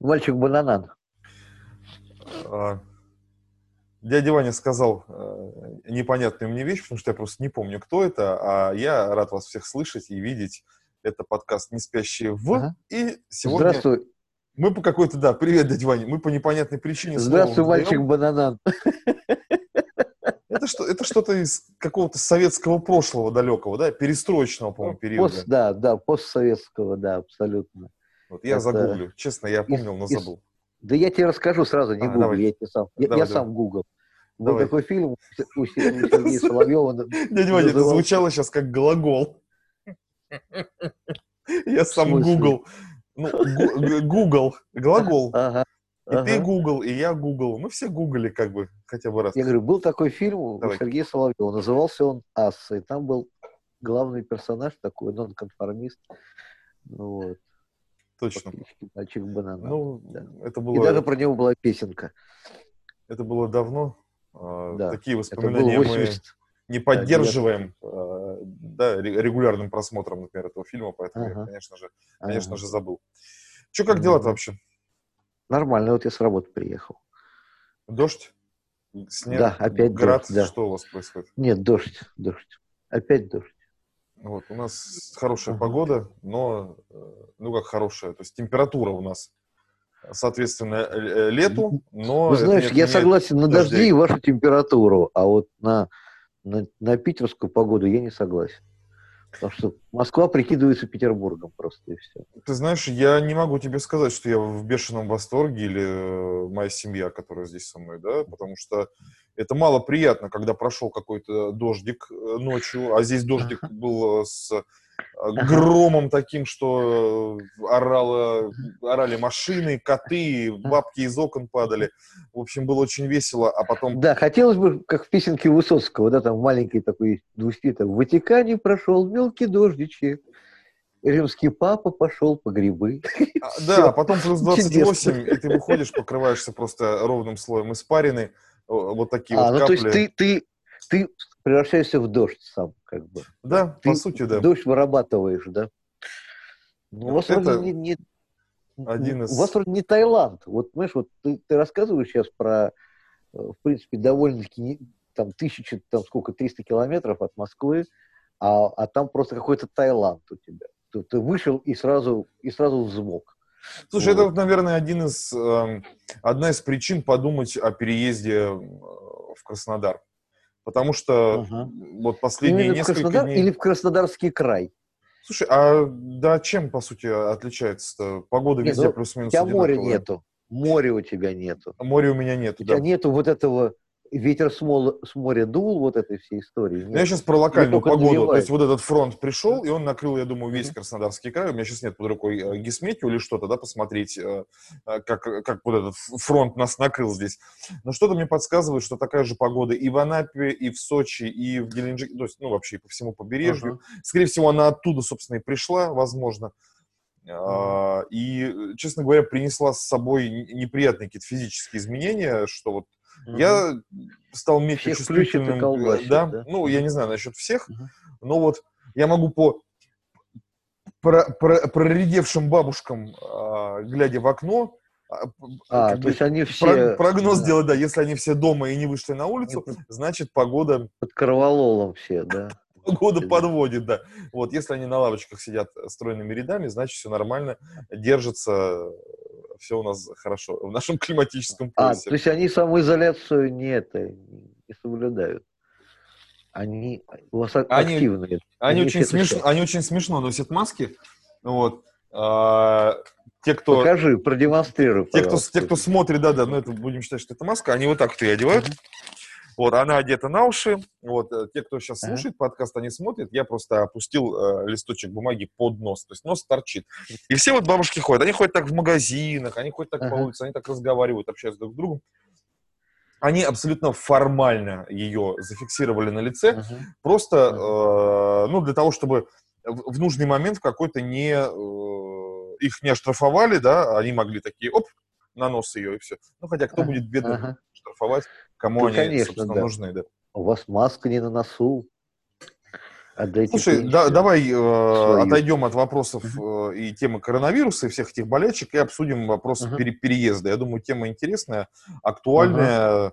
Мальчик-бананан. А, дядя Ваня сказал э, непонятную мне вещь, потому что я просто не помню, кто это, а я рад вас всех слышать и видеть. Это подкаст «Не спящие в». Ага. И сегодня... Здравствуй. Мы по какой-то, да, привет, дядя Ваня, мы по непонятной причине... Здравствуй, мальчик-бананан. Это, что, это что-то из какого-то советского прошлого далекого, да, перестроечного, по-моему, периода. Пост, да, да, постсоветского, да, абсолютно. Вот я это... загуглю. Честно, я помнил, но забыл. Да я тебе расскажу сразу, не а, гугл, я тебе сам. Я, давай, я давай. сам гугл. Был давай. такой фильм у, Сергея Соловьева. Дядя Ваня, это звучало сейчас как глагол. Я сам гугл. Ну, гугл, глагол. Ага. И ага. ты гугл, и я гугл. Мы все гуглили как бы хотя бы раз. Я говорю, был такой фильм Давай. у Сергея Соловьева, назывался он «Асса», и там был главный персонаж такой, нонконформист. Ну, вот. Точно. Мальчик банана. Ну, да. это было... И даже про него была песенка. Это было давно. А, да. Такие воспоминания 80... мы не поддерживаем да, да, регулярным просмотром, например, этого фильма, поэтому ага. я, конечно же, конечно ага. же, забыл. Че, как дела-то вообще? Нормально, вот я с работы приехал. Дождь? Снег? Да, опять Град? дождь. Да. Что у вас происходит? Нет, дождь, дождь. Опять дождь. Вот, у нас хорошая погода, но, э, ну как хорошая, то есть температура у нас, соответственно, э, лету, но... Вы знаешь, я согласен на дожди и вашу температуру, а вот на, на, на питерскую погоду я не согласен. Потому что Москва прикидывается Петербургом просто и все. Ты знаешь, я не могу тебе сказать, что я в бешеном восторге или э, моя семья, которая здесь со мной, да, потому что это мало приятно, когда прошел какой-то дождик э, ночью, а здесь дождик был с Э, громом таким, что э, орало, орали машины, коты, бабки из окон падали. В общем, было очень весело, а потом... Да, хотелось бы, как в песенке Высоцкого, да, там маленький такой двуститок. В Ватикане прошел мелкий дождичек. Римский папа пошел по грибы. А, да, а потом плюс 28, и ты выходишь, покрываешься просто ровным слоем испарины. Вот такие а, вот ну, капли. то есть ты, ты, ты превращаешься в дождь сам, как бы. Да, Ты по сути, да. Дождь вырабатываешь, да. Ну, у вас Это вроде не, не, один из... у вас вроде не Таиланд. Вот, знаешь, вот ты, ты рассказываешь сейчас про, э, в принципе, довольно-таки там тысячи, там сколько, 300 километров от Москвы, а, а там просто какой-то Таиланд у тебя. Ты, ты вышел и сразу, и сразу взмок. Слушай, вот. это, наверное, один из, э, одна из причин подумать о переезде в Краснодар. Потому что ага. вот последние Именно несколько Краснодар дней... или в Краснодарский край? Слушай, а да чем, по сути, отличается-то? Погода везде ну, плюс-минус У тебя моря нету. Моря у тебя нету. Моря у меня нету, У да. тебя нету вот этого ветер с, мол, с моря дул, вот этой всей истории. Нет. Я сейчас про локальную погоду. Наливает. То есть вот этот фронт пришел, и он накрыл, я думаю, весь. Краснодарский край. У меня сейчас нет под рукой э, гисметию или что-то, да, посмотреть, э, э, как, как вот этот фронт нас накрыл здесь. Но что-то мне подсказывает, что такая же погода и в Анапе, и в Сочи, и в Геленджике, то есть, ну, вообще по всему побережью. Uh-huh. Скорее всего, она оттуда, собственно, и пришла, возможно. Uh-huh. И, честно говоря, принесла с собой неприятные какие-то физические изменения, что вот Угу. Я стал меньше чувствительным. Колбасит, да? да? Ну, я не знаю насчет всех, угу. но вот я могу по про, про, проредевшим бабушкам, а, глядя в окно, а, а то есть они все... прогноз да. делать, да, если они все дома и не вышли на улицу, значит, погода... Под кровололом все, да. Погода подводит, да. Вот, если они на лавочках сидят стройными рядами, значит, все нормально, держится все у нас хорошо в нашем климатическом поясе. А, то есть они самоизоляцию не, это, не соблюдают? Они у вас они, активные. Они, очень смешно, они очень смешно носят маски. Вот. А, те, кто... Покажи, продемонстрируй, те, кто, те, кто смотрит, да-да, ну это будем считать, что это маска, они вот так вот ее одевают. Uh-huh. Вот, она одета на уши. Вот, э, те, кто сейчас слушает подкаст, они смотрят. Я просто опустил э, листочек бумаги под нос. То есть нос торчит. И все вот бабушки ходят. Они ходят так в магазинах, они ходят так по улице, они так разговаривают, общаются друг с другом. Они абсолютно формально ее зафиксировали на лице. Uh-huh. Просто, э, ну, для того, чтобы в, нужный момент в какой-то не... Э, их не оштрафовали, да, они могли такие, оп, на нос ее, и все. Ну, хотя кто будет бедным uh-huh. Штрафовать? Кому ну, они, конечно, собственно, да. нужны, да. У вас маска не на носу. Отдайте Слушай, да, давай э, отойдем от вопросов э, и темы коронавируса и всех этих болячек и обсудим вопрос uh-huh. пере- переезда. Я думаю, тема интересная, актуальная. Uh-huh.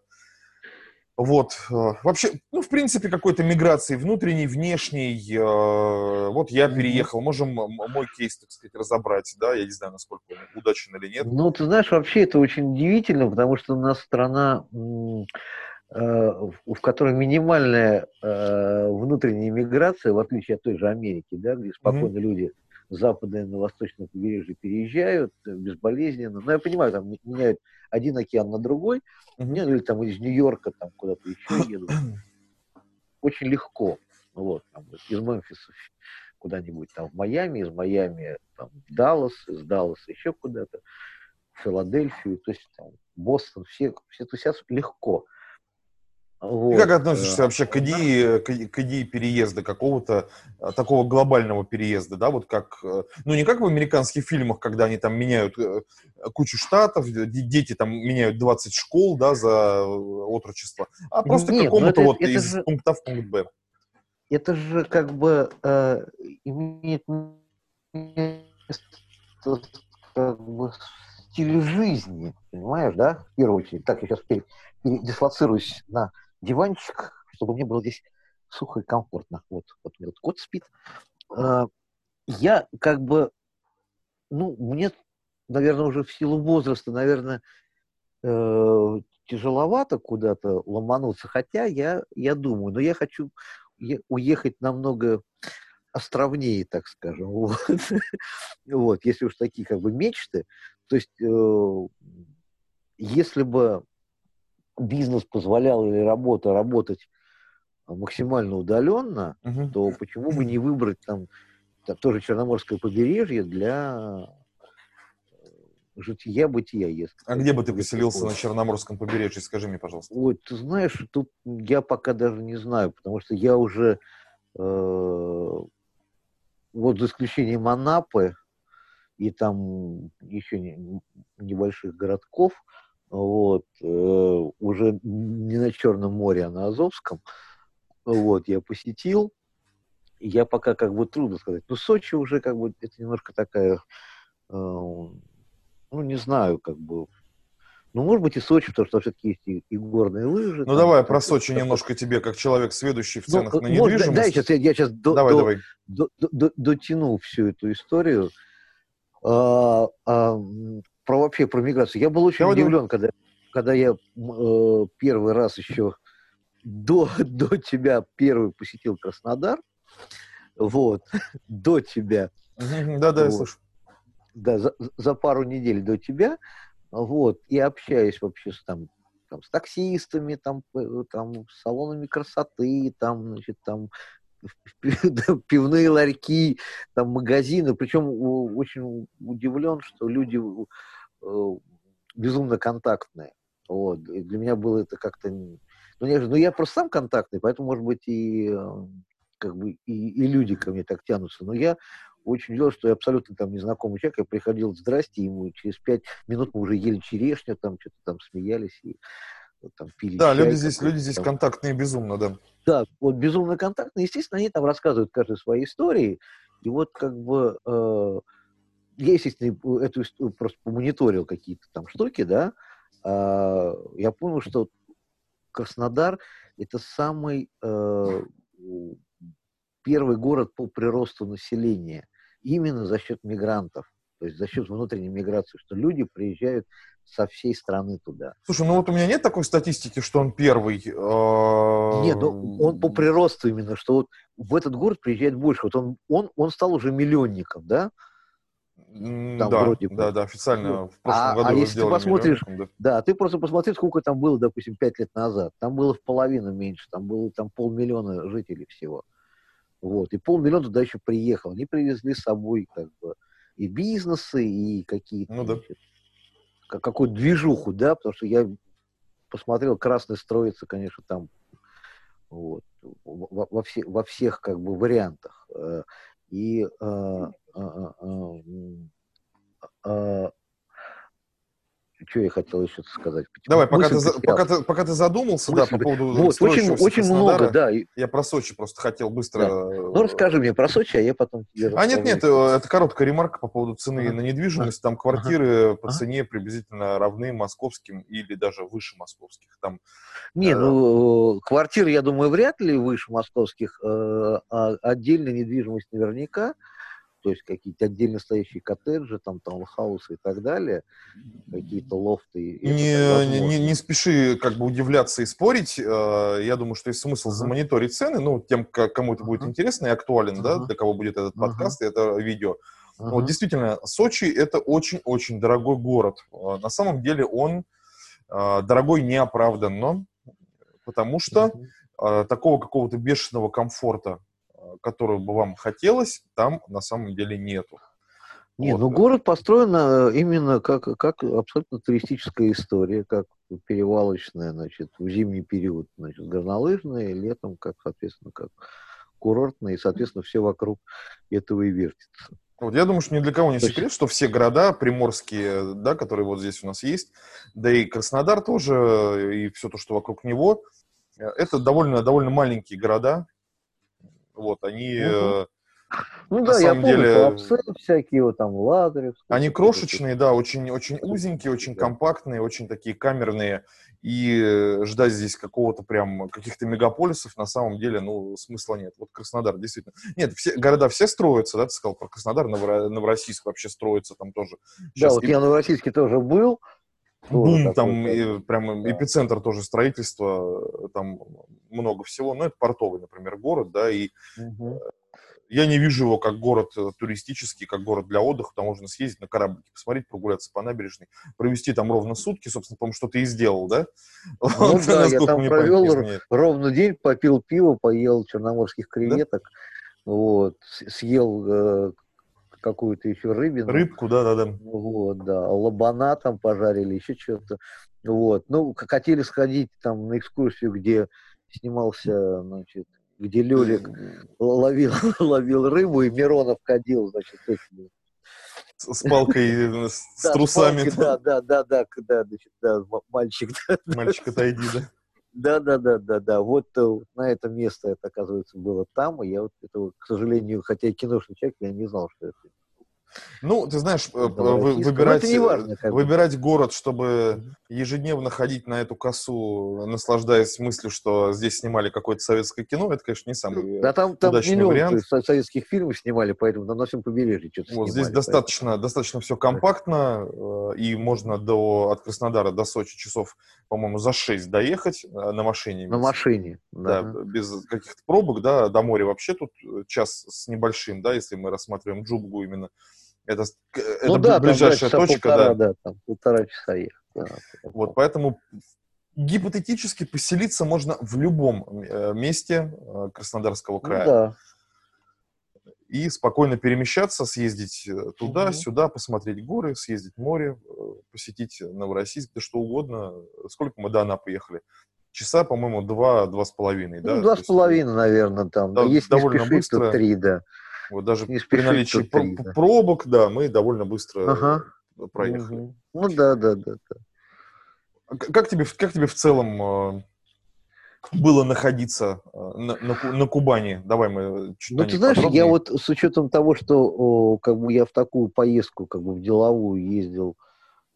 Вот. Э, вообще, ну, в принципе, какой-то миграции внутренней, внешней. Э, вот я переехал. Можем мой кейс, так сказать, разобрать, да? Я не знаю, насколько он удачен или нет. Ну, ты знаешь, вообще это очень удивительно, потому что у нас страна, э, в которой минимальная внутренняя миграция, в отличие от той же Америки, да, где спокойно mm-hmm. люди запада на восточное побережье переезжают безболезненно. Ну, я понимаю, там меняют один океан на другой, mm-hmm. или там из Нью-Йорка там куда-то еще едут. Очень легко. Вот, там, из Мемфиса куда-нибудь там в Майами, из Майами там, в Даллас, из Далласа еще куда-то, в Филадельфию, то есть там, Бостон, все, все, сейчас легко. Вот. И как относишься вообще к идее, к идее переезда, какого-то а, такого глобального переезда, да, вот как, э, ну не как в американских фильмах, когда они там меняют э, кучу штатов, дети там меняют 20 школ, да, за отрочество, а просто Нет, какому-то вот это из же, пункта в пункт Б. Это же как бы э, имеет как бы стиль жизни, понимаешь, да, в первую очередь. Так, я сейчас передислоцируюсь на диванчик, чтобы мне было здесь сухо и комфортно. Вот, вот у меня вот кот спит. А, я как бы, ну, мне, наверное, уже в силу возраста, наверное, э, тяжеловато куда-то ломануться, хотя я, я думаю, но я хочу уехать намного островнее, так скажем. Вот. вот, если уж такие как бы мечты. То есть, э, если бы бизнес позволял или работа работать максимально удаленно, угу. то почему бы не выбрать там тоже Черноморское побережье для э, жития-бытия. Если а где бы ты поселился на Черноморском побережье, скажи мне, пожалуйста. Ой, ты знаешь, тут я пока даже не знаю, потому что я уже, э, вот за исключением Анапы и там еще не, небольших городков, вот, э, уже не на Черном море, а на Азовском, вот, я посетил, я пока как бы трудно сказать, но Сочи уже как бы, это немножко такая, э, ну, не знаю, как бы, ну, может быть, и Сочи, потому что все-таки есть и, и горные лыжи. Ну, там, давай про Сочи такое. немножко тебе, как человек, сведущий в ну, ценах ну, на недвижимость. Да, сейчас, я, я сейчас до, давай, до, давай. До, до, до, дотяну всю эту историю. А, а, про вообще про миграцию. Я был очень Давай, удивлен, когда, когда я э, первый раз еще до, до тебя первый посетил Краснодар. Вот, до тебя. Да, да, я слышу. Да, за, за пару недель до тебя. Вот, и общаюсь вообще с там, там с таксистами, там, там, с салонами красоты, там, значит, там, пивные ларьки, там магазины. Причем очень удивлен, что люди Э, безумно контактные. Вот. И для меня было это как-то... Ну, я, ну, я просто сам контактный, поэтому, может быть, и, э, как бы, и, и люди ко мне так тянутся. Но я очень удивлен, что я абсолютно там незнакомый человек. Я приходил, здрасте, ему через пять минут мы уже ели черешню, там что-то там смеялись и вот, там пили Да, чай, люди здесь, люди здесь там. контактные безумно, да. Да, вот безумно контактные. Естественно, они там рассказывают каждую свои истории. И вот как бы... Э, я, естественно, эту просто помониторил какие-то там штуки, да, а, я понял, что Краснодар – это самый э, первый город по приросту населения именно за счет мигрантов, то есть за счет внутренней миграции, что люди приезжают со всей страны туда. Слушай, ну вот у меня нет такой статистики, что он первый. А, нет, ну, он по приросту именно, что вот в этот город приезжает больше. Вот он, он, он стал уже миллионником, да? Там да, вроде бы. да, да, официально ну, в прошлом а, году а если ты посмотришь, да. да, ты просто посмотри, сколько там было, допустим, пять лет назад. Там было в половину меньше, там было там полмиллиона жителей всего. Вот, и полмиллиона туда еще приехал. Они привезли с собой как бы и бизнесы, и какие-то, ну, да. значит, какую-то движуху, да, потому что я посмотрел, красный строится, конечно, там вот, во, во, все, во всех как бы вариантах. Э, и э, а, а, а, что я хотел еще сказать? Давай, пока ты, пока, ты, пока ты задумался, Мысль, да, по поводу Вот, очень, очень много, да. Я про Сочи просто хотел быстро... Да. Ну, расскажи мне про Сочи, а я потом тебе А нет, нет, э, это короткая ремарка по поводу цены ага. на недвижимость. Там квартиры ага. по цене приблизительно равны московским или даже выше московских. Там, не, э... ну, квартиры, я думаю, вряд ли выше московских, э, а отдельная недвижимость наверняка то есть какие-то отдельно стоящие коттеджи, там таунхаусы и так далее, какие-то лофты. Не, не, не, не спеши как бы удивляться и спорить. Э, я думаю, что есть смысл замониторить цены, ну, тем, кому это будет интересно и актуален, да, для кого будет этот подкаст и это видео. Вот действительно, Сочи это очень-очень дорогой город. Э, на самом деле он э, дорогой неоправданно, потому что такого какого-то бешеного комфорта которую бы вам хотелось, там на самом деле нету. Не, вот. ну город построен э, именно как, как абсолютно туристическая история, как перевалочная, значит, в зимний период, значит, горнолыжная, летом, как, соответственно, как курортная, и, соответственно, все вокруг этого и вертится. Вот я думаю, что ни для кого не секрет, что все города приморские, да, которые вот здесь у нас есть, да и Краснодар тоже, и все то, что вокруг него, э, это довольно, довольно маленькие города, вот, они... Угу. Ну да, я помню, деле, Туапсе всякие, вот там Лазарев. Они крошечные, да, очень, очень узенькие, очень да. компактные, очень такие камерные. И э, ждать здесь какого-то прям, каких-то мегаполисов на самом деле, ну, смысла нет. Вот Краснодар, действительно. Нет, все, города все строятся, да, ты сказал про Краснодар, Ново, Новороссийск вообще строится там тоже. Сейчас да, вот и... я в Новороссийске тоже был. Бум, там и, прям да. эпицентр тоже строительства, там много всего. Но это портовый, например, город, да, и угу. я не вижу его как город э, туристический, как город для отдыха, там можно съездить на кораблике, посмотреть, прогуляться по набережной, провести там ровно сутки, собственно, по что ты и сделал, да? Ну вот, да, я там провел ровно день, попил пиво, поел черноморских креветок, да? вот, съел э, какую-то еще рыбину. Рыбку, да-да-да. Вот, да. Лобана там пожарили, еще что-то. Вот. Ну, хотели сходить там на экскурсию, где снимался, значит, где Лёлик ловил, ловил рыбу, и Миронов ходил, значит, этими с, с палкой, с, да, трусами. С да, да, да, да, да, значит, да, мальчик. Да, мальчик, отойди, да. Да, да, да, да, да. Вот на это место это, оказывается, было там, и я вот это, к сожалению, хотя я киношный человек, я не знал, что это ну, ты знаешь, э, вы, выбирать, важно, выбирать город, чтобы ежедневно ходить на эту косу, наслаждаясь мыслью, что здесь снимали какое-то советское кино, это, конечно, не самый да, там, там удачный вариант. советских фильмов снимали, поэтому на всем побережье что-то Вот снимали, здесь достаточно, достаточно все компактно, э, и можно до, от Краснодара до Сочи часов, по-моему, за 6 доехать э, на машине. На машине, да. да без каких-то пробок, да, до моря вообще тут час с небольшим, да, если мы рассматриваем Джубгу именно это, ну, это да, ближайшая там, точка, полтора, да. да, там полтора часа ехать. Да, вот, поэтому гипотетически поселиться можно в любом э, месте э, Краснодарского ну края. Ну, да. И спокойно перемещаться, съездить э, туда, угу. сюда, посмотреть горы, съездить в море, посетить Новороссийск, да что угодно. Сколько мы до Анапы ехали? Часа, по-моему, два, два с половиной, ну, да? Два с половиной, наверное, там. Да, Если довольно спешить, быстро. то три, да. Вот даже не при наличии пр- да. пробок, да, мы довольно быстро ага. проехали. Угу. Ну да, да, да, да. А как тебе, как тебе в целом э, было находиться э, на, на, на Кубани? Давай мы чуть Ну, ты знаешь, подробнее. я вот с учетом того, что о, как бы я в такую поездку, как бы в деловую ездил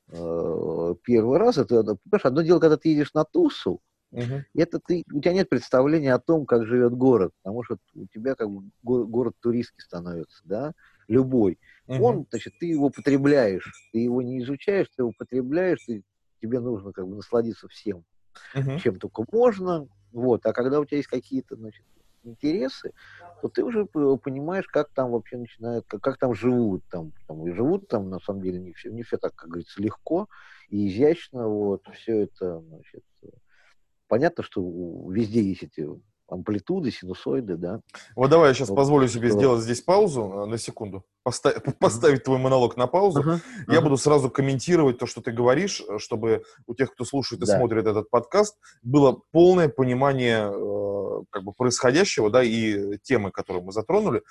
э, первый раз, это, понимаешь, одно дело, когда ты едешь на Тусу, Угу. Это ты, у тебя нет представления о том, как живет город, потому что у тебя как бы город туристский становится, да, любой. Угу. Он, значит, ты его потребляешь, ты его не изучаешь, ты его потребляешь, ты, тебе нужно как бы насладиться всем, угу. чем только можно, вот. А когда у тебя есть какие-то, значит, интересы, то ты уже понимаешь, как там вообще начинают, как, как там живут, там, там и живут там на самом деле не все, не все так, как говорится, легко и изящно, вот, все это, значит, понятно, что везде есть эти амплитуды, синусоиды, да. Вот давай я сейчас вот, позволю себе что... сделать здесь паузу э, на секунду, поставить, поставить твой монолог на паузу. Uh-huh. Я uh-huh. буду сразу комментировать то, что ты говоришь, э, чтобы у тех, кто слушает и да. смотрит этот подкаст, было полное понимание э, как бы происходящего, да, и темы, которую мы затронули.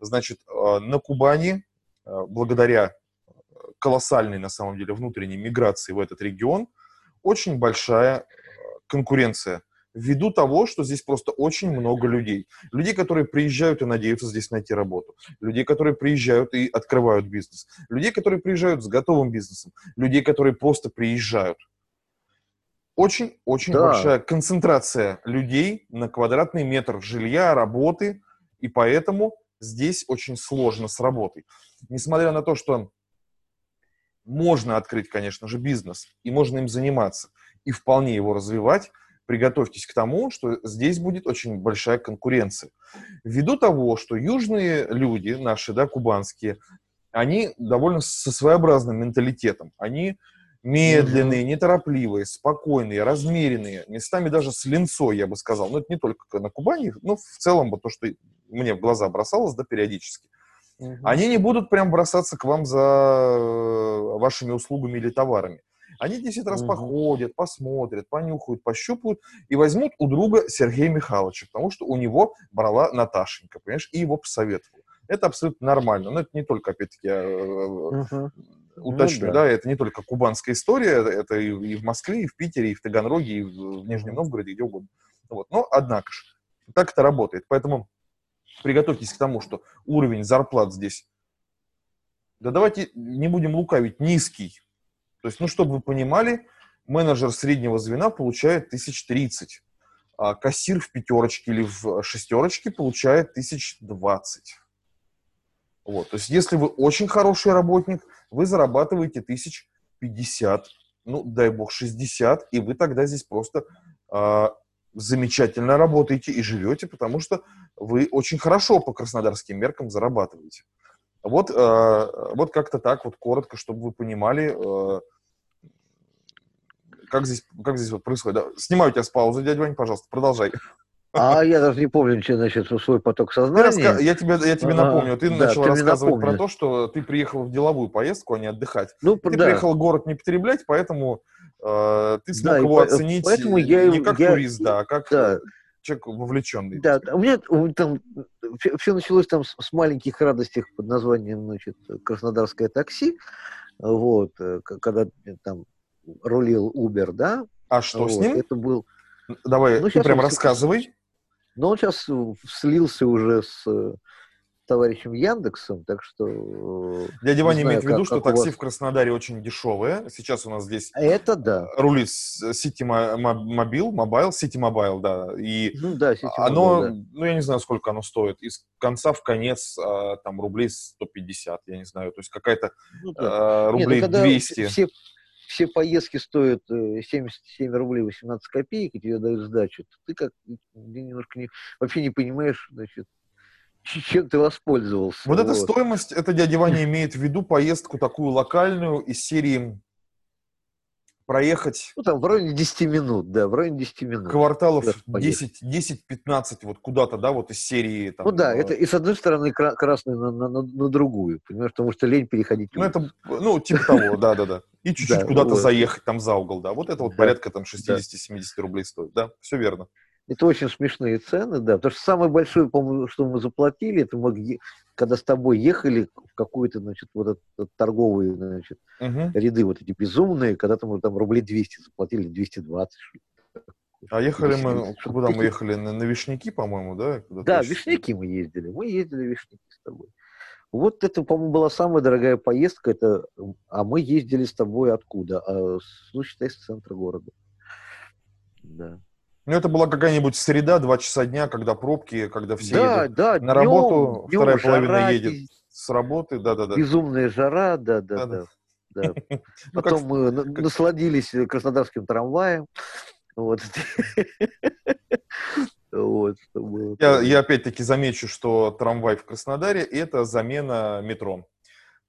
Значит, э, на Кубани, э, благодаря колоссальной, на самом деле, внутренней миграции в этот регион, очень большая э, конкуренция ввиду того, что здесь просто очень много людей. Людей, которые приезжают и надеются здесь найти работу. Людей, которые приезжают и открывают бизнес. Людей, которые приезжают с готовым бизнесом. Людей, которые просто приезжают. Очень-очень да. большая концентрация людей на квадратный метр жилья, работы, и поэтому здесь очень сложно с работой. Несмотря на то, что можно открыть, конечно же, бизнес, и можно им заниматься, и вполне его развивать, приготовьтесь к тому, что здесь будет очень большая конкуренция. Ввиду того, что южные люди, наши, да, кубанские, они довольно со своеобразным менталитетом. Они медленные, неторопливые, спокойные, размеренные, местами даже с линцой, я бы сказал. Но это не только на Кубани, но в целом вот то, что мне в глаза бросалось, да, периодически. Угу. Они не будут прям бросаться к вам за э, вашими услугами или товарами. Они 10 раз угу. походят, посмотрят, понюхают, пощупают и возьмут у друга Сергея Михайловича, потому что у него брала Наташенька, понимаешь, и его посоветовали. Это абсолютно нормально. Но это не только, опять-таки, я угу. уточню, ну, да. да, это не только кубанская история, это и, и в Москве, и в Питере, и в Таганроге, и в Нижнем Новгороде, где угодно. Вот. Но, однако же, так это работает. Поэтому приготовьтесь к тому, что уровень зарплат здесь, да давайте не будем лукавить, низкий. То есть, ну, чтобы вы понимали, менеджер среднего звена получает 1030, а кассир в пятерочке или в шестерочке получает 1020. Вот. То есть, если вы очень хороший работник, вы зарабатываете 1050, ну, дай бог, 60, и вы тогда здесь просто э, замечательно работаете и живете, потому что вы очень хорошо по краснодарским меркам зарабатываете. Вот, э, вот как-то так, вот коротко, чтобы вы понимали, э, как здесь, как здесь вот происходит. Да. Снимаю тебя с паузы, дядя Вань, пожалуйста, продолжай. А я даже не помню, что, значит, свой поток сознания. раска... Я тебе, я тебе напомню, ты да, начал ты рассказывать про то, что ты приехал в деловую поездку, а не отдыхать. Ну, ты да. приехал город не потреблять, поэтому э, ты смог да, его оценить поэтому я, не как я, турист, да, а как да. Человек вовлеченный. Да, у меня там все началось там с маленьких радостей под названием, значит, Краснодарское такси, вот, э, когда там рулил Uber, да. А что вот, с ним? Это был... Давай, ну, ты прям рассказывай. Ну, он сейчас слился уже с э, товарищем Яндексом, так что... Э, Дядя Ваня имеет в виду, что такси вас... в Краснодаре очень дешевое. Сейчас у нас здесь это да. рулит City Mobile, Mobile, City Mobile, да. И ну, да, City оно, Mobile, да. ну я не знаю, сколько оно стоит. Из конца в конец а, там рублей 150, я не знаю. То есть какая-то ну, да. рублей Нет, ну, 200. Все, все поездки стоят 77 э, рублей 18 копеек, и тебе дают сдачу, ты как немножко не, вообще не понимаешь, значит, чем ты воспользовался. Вот, вот. эта стоимость, это дядя Ваня имеет в виду поездку такую локальную из серии проехать... Ну, там в районе 10 минут, да, в районе 10 минут. Кварталов 10-15 вот куда-то, да, вот из серии... Там, ну да, э... это и с одной стороны красный на, на, на, на другую, понимаешь, потому что лень переходить. Ну, это, ну, типа того, да-да-да. И чуть-чуть куда-то заехать там за угол, да. Вот это вот порядка там 60-70 рублей стоит, да, все верно. Это очень смешные цены, да. Потому что самое большое, по-моему, что мы заплатили, это мы, когда с тобой ехали в какую-то, значит, вот этот, торговые, значит, угу. ряды вот эти безумные, когда там, там рублей 200 заплатили, 220, а ехали мы, куда мы ехали? На, на Вишняки, по-моему, да? Да, Вишняки мы ездили. Мы ездили в Вишняки с тобой. Вот это, по-моему, была самая дорогая поездка. Это, а мы ездили с тобой откуда? А, ну, считай, с центра города. Да. Ну, это была какая-нибудь среда, два часа дня, когда пробки, когда все да, едут да, на днем, работу, днем вторая жара, половина едет с работы, да-да-да. Безумная жара, да-да-да. Да. Ну, Потом мы насладились краснодарским трамваем. Вот. вот, что было. Я, я опять-таки замечу, что трамвай в Краснодаре – это замена метро.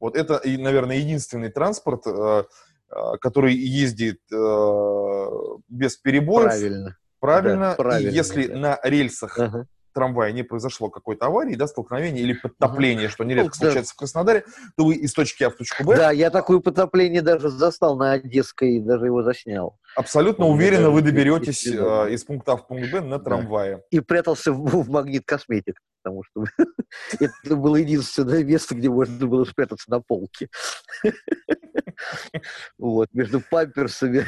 Вот это, наверное, единственный транспорт, э, э, который ездит э, без перебоев. Правильно правильно. Да, правильно и если да. на рельсах ага. трамвая не произошло какой-то аварии, да, столкновения или подтопления, ага. что нередко ну, случается да. в Краснодаре, то вы из точки А в точку Б... Да, я такое потопление даже застал на Одесской, даже его заснял. Абсолютно Он уверенно вы доберетесь э, из пункта А в пункт Б на трамвае. Да. И прятался в, в магнит косметик. потому что это было единственное место, где можно было спрятаться на полке. Вот, между памперсами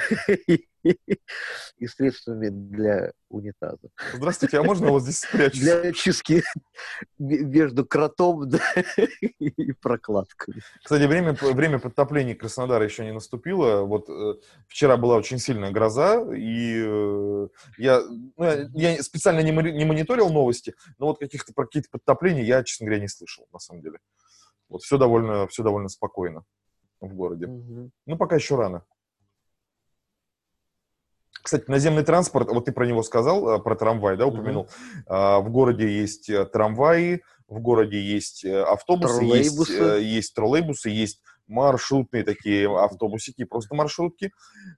и средствами для унитаза. Здравствуйте, а можно вот здесь спрячься? Для очистки между кротом да, и прокладками. Кстати, время, время подтопления Краснодара еще не наступило. Вот э, вчера была очень сильная гроза, и э, я, ну, я специально не, не мониторил новости, но вот каких-то про какие-то подтопления я, честно говоря, не слышал, на самом деле. Вот все довольно, все довольно спокойно в городе. Угу. Ну, пока еще рано. Кстати, наземный транспорт, вот ты про него сказал, э, про трамвай, да, упомянул. Mm-hmm. В городе есть э, трамваи, в городе есть э, автобусы, троллейбусы. Есть, есть троллейбусы, есть маршрутные такие автобусики, просто маршрутки.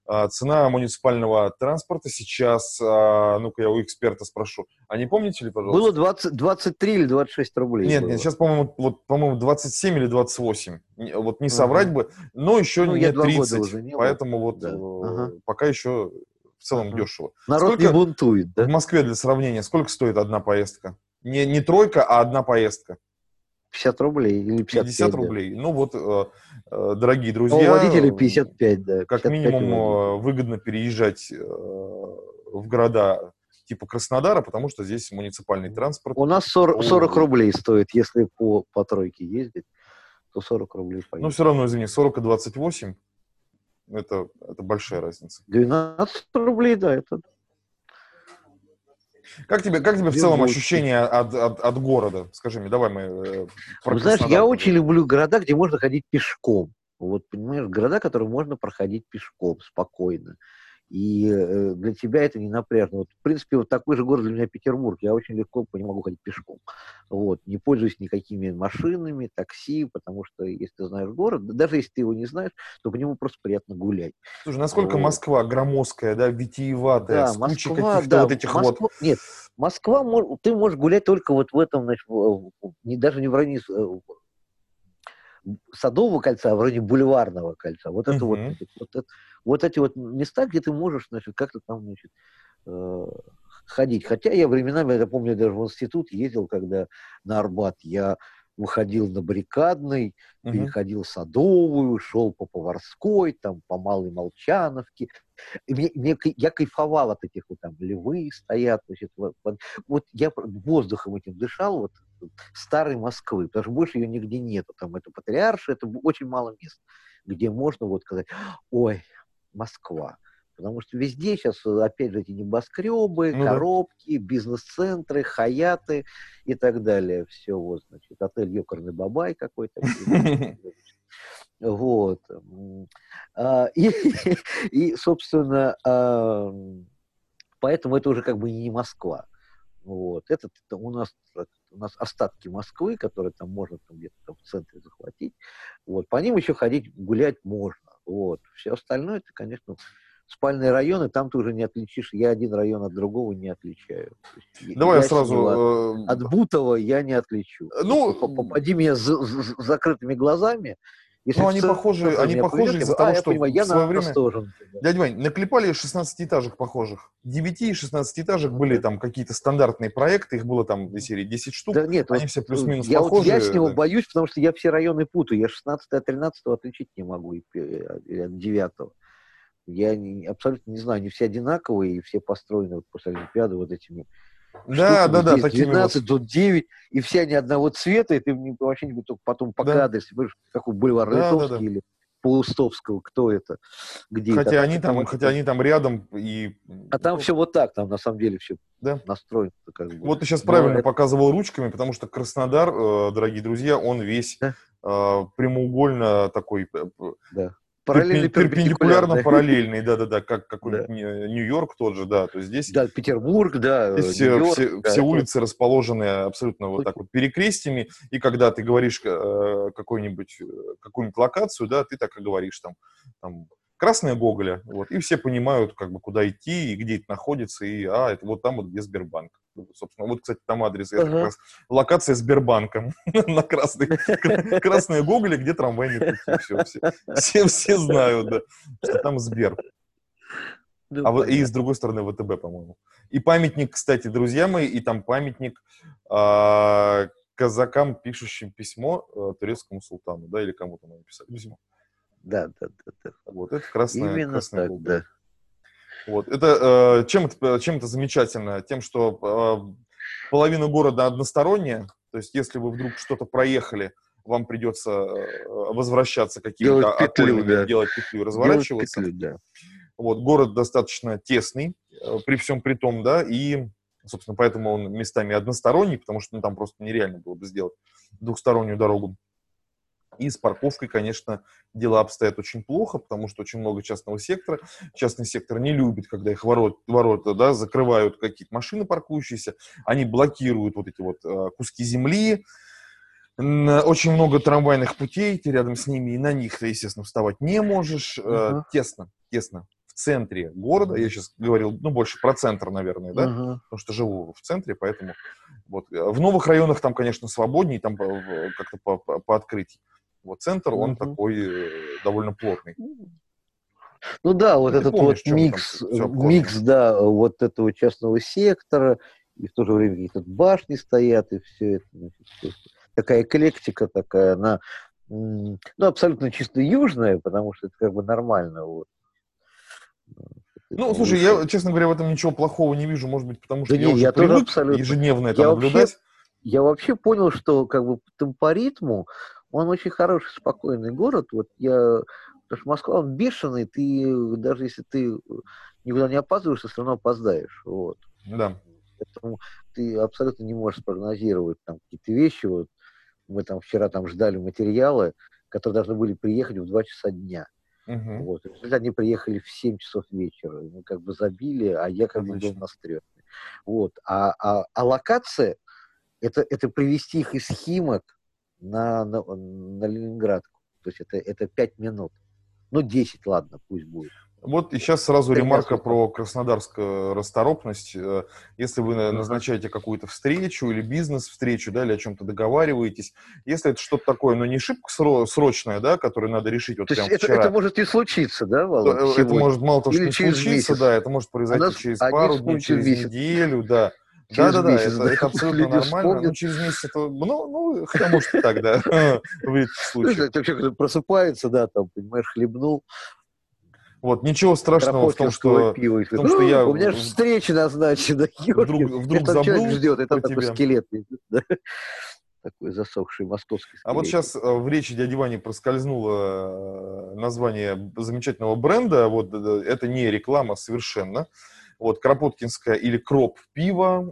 А, цена муниципального транспорта сейчас, а, ну-ка я у эксперта спрошу, а не помните ли, пожалуйста? Было 20, 23 или 26 рублей. Нет, было. нет, сейчас, по-моему, вот, по-моему, 27 или 28. Вот не соврать угу. бы, но еще ну, не 30. Не поэтому вот да. ага. пока еще в целом ага. дешево. Народ сколько, не бунтует, да? В Москве, для сравнения, сколько стоит одна поездка? Не, не тройка, а одна поездка. 50 рублей или 55, 50 рублей. Ну вот, э, э, дорогие друзья... У водителя 55, да. 55 как минимум э, выгодно переезжать в города типа Краснодара, потому что здесь муниципальный транспорт. У нас 40, 40 рублей стоит, если по, по тройке ездить, то 40 рублей поедет. Ну, все равно, извини, 40 и 28 это, это большая разница. 12 рублей, да, это... Как тебе, как тебе в целом ощущение от, от, от города? Скажи мне, давай мы э, ну, Знаешь, я очень люблю города, где можно ходить пешком. Вот, понимаешь, города, которые можно проходить пешком спокойно и э, для тебя это не напряжно. Вот, в принципе, вот такой же город для меня Петербург. Я очень легко по нему могу ходить пешком. Вот, не пользуюсь никакими машинами, такси, потому что если ты знаешь город, даже если ты его не знаешь, то по нему просто приятно гулять. Слушай, насколько вот. Москва громоздкая, да, витиеватая, да, с Москва, каких-то да, вот этих Москва, вот... Нет, Москва, ты можешь гулять только вот в этом, значит, не, даже не в районе э, Садового кольца, а вроде бульварного кольца. Вот это uh-huh. вот, вот, это, вот эти вот места, где ты можешь, значит, как-то там, значит, э, ходить. Хотя я временами, я помню, даже в институт ездил, когда на Арбат я выходил на баррикадный, uh-huh. переходил Садовую, шел по Поварской, там, по Малой Молчановке. И мне, мне, я кайфовал от этих вот там львы стоят. Значит, вот, вот я воздухом этим дышал, вот старой Москвы, потому что больше ее нигде нету. Там это Патриарша, это очень мало мест, где можно вот сказать, ой, Москва. Потому что везде сейчас, опять же, эти небоскребы, ну, коробки, да. бизнес-центры, хаяты и так далее. Все, вот, значит, отель Ёкарный Бабай какой-то. Вот. А, и, и, собственно, а, поэтому это уже как бы не Москва. Вот. Это у нас, у нас остатки Москвы, которые там можно там где-то там в центре захватить. Вот. По ним еще ходить, гулять можно. Вот. Все остальное, это, конечно, спальные районы, там ты уже не отличишь. Я один район от другого не отличаю. Давай я сразу... От, э, от Бутова я не отличу. Ну, Попади меня с, с, с закрытыми глазами, если ну, они похожи, они похожи из-за того, а, что понимаю, я в свое время... Тоже, Дядя Вань, наклепали 16-этажек похожих. 9 и 16-этажек были там какие-то стандартные проекты, их было там в серии 10 штук, да нет, они вот, все плюс-минус я похожи. Вот я с него боюсь, потому что я все районы путаю. Я 16 от 13 отличить не могу, и от 9 Я не, абсолютно не знаю, они все одинаковые, и все построены вот после Олимпиады вот этими да, да, да, такими 12, вот. тут 9, и все они одного цвета, и ты вообще не только потом по да. кадре, какой бульвар да, Литовский да, да. или Паустовского, кто это, где хотя это. Они там, там, хотя они там рядом и... А там ну, все вот так, там на самом деле все да? настроено. Как бы. Вот ты сейчас Но правильно это... показывал ручками, потому что Краснодар, э, дорогие друзья, он весь да? э, прямоугольно такой... Э, да. Параллельно перпендикулярно параллельный, да-да-да, как какой-нибудь да. Нью-Йорк тот же, да, то есть здесь... Да, Петербург, да, здесь все, все, да, все улицы расположены абсолютно вот так вот перекрестиями, и когда ты говоришь э, какую-нибудь, э, какую-нибудь локацию, да, ты так и говоришь там, там Красная Гоголя, вот, и все понимают, как бы, куда идти и где это находится, и, а, это вот там вот, где Сбербанк. Собственно, вот, кстати, там адрес, это как раз локация Сбербанком на Красной, Красная Гоголя, где трамвайные пути, все, все, все, все знают, да, что там Сбер. Да, а понятно. и с другой стороны ВТБ, по-моему. И памятник, кстати, друзья мои, и там памятник э, казакам, пишущим письмо э, турецкому султану, да, или кому-то написали письмо. Да, да, да, да. Вот это красная, Именно красная так, да. Вот это э, чем это чем это замечательно? Тем, что э, половина города односторонняя, то есть если вы вдруг что-то проехали, вам придется э, возвращаться какими-то окольными, да. делать петлю, разворачиваться. Делать петлю, да. Вот, город достаточно тесный, э, при всем при том, да, и, собственно, поэтому он местами односторонний, потому что ну, там просто нереально было бы сделать двухстороннюю дорогу. И с парковкой, конечно, дела обстоят очень плохо, потому что очень много частного сектора. Частный сектор не любит, когда их ворот, ворота да, закрывают какие-то машины паркующиеся. Они блокируют вот эти вот э, куски земли. Очень много трамвайных путей, ты рядом с ними, и на них ты, естественно, вставать не можешь. Uh-huh. Тесно, тесно центре города, я сейчас говорил, ну, больше про центр, наверное, да, uh-huh. потому что живу в центре, поэтому вот. В новых районах там, конечно, свободнее, там как-то по, по, по открытии. Вот центр, он uh-huh. такой э, довольно плотный. Ну да, вот Ты этот помнишь, вот микс, микс, да, вот этого частного сектора, и в то же время какие-то башни стоят, и все это. Такая эклектика такая, она ну, абсолютно чисто южная, потому что это как бы нормально. Вот. Ну, слушай, я, честно говоря, в этом ничего плохого не вижу, может быть, потому что да я не, уже я привык абсолютно... ежедневно это я наблюдать. Вообще, я вообще понял, что как бы по темпоритму он очень хороший, спокойный город. Вот я... Потому что Москва, он бешеный, ты даже если ты никуда не опаздываешь, ты все равно опоздаешь. Вот. Да. Поэтому ты абсолютно не можешь спрогнозировать там какие-то вещи. Вот мы там вчера там ждали материалы, которые должны были приехать в 2 часа дня. Угу. Вот. И они приехали в 7 часов вечера. Мы как бы забили, а я как бы был настроен. Вот. А, а, а локация это, это привести их из Химок на, на, на Ленинград. То есть это, это 5 минут. Ну, 10, ладно, пусть будет. Вот и сейчас сразу ремарка про краснодарскую расторопность. Э, если вы назначаете какую-то встречу или бизнес-встречу, да, или о чем-то договариваетесь, если это что-то такое, но не шибко срочное, да, которое надо решить вот То прямо есть вчера. Это, это может и случиться, да, Володя, Это сегодня? может мало того, что не случиться, месяц. да, это может произойти нас, через пару дней, через месяц. неделю, да. Да, да, да, это, это абсолютно нормально. Ну, через месяц это, ну, ну, хотя может и так, да, в этих случаях. Человек просыпается, да, там, понимаешь, хлебнул, вот, ничего страшного в том, что, пиво, в том, что я... У меня же встреча назначена, Вдруг, вдруг забыл человек ждет, это такой тебя. скелет. Да? Такой засохший московский скелет. А вот сейчас э, в речи дяди Вани проскользнуло э, название замечательного бренда. Вот э, это не реклама совершенно. Вот Кропоткинское или Кроп пиво,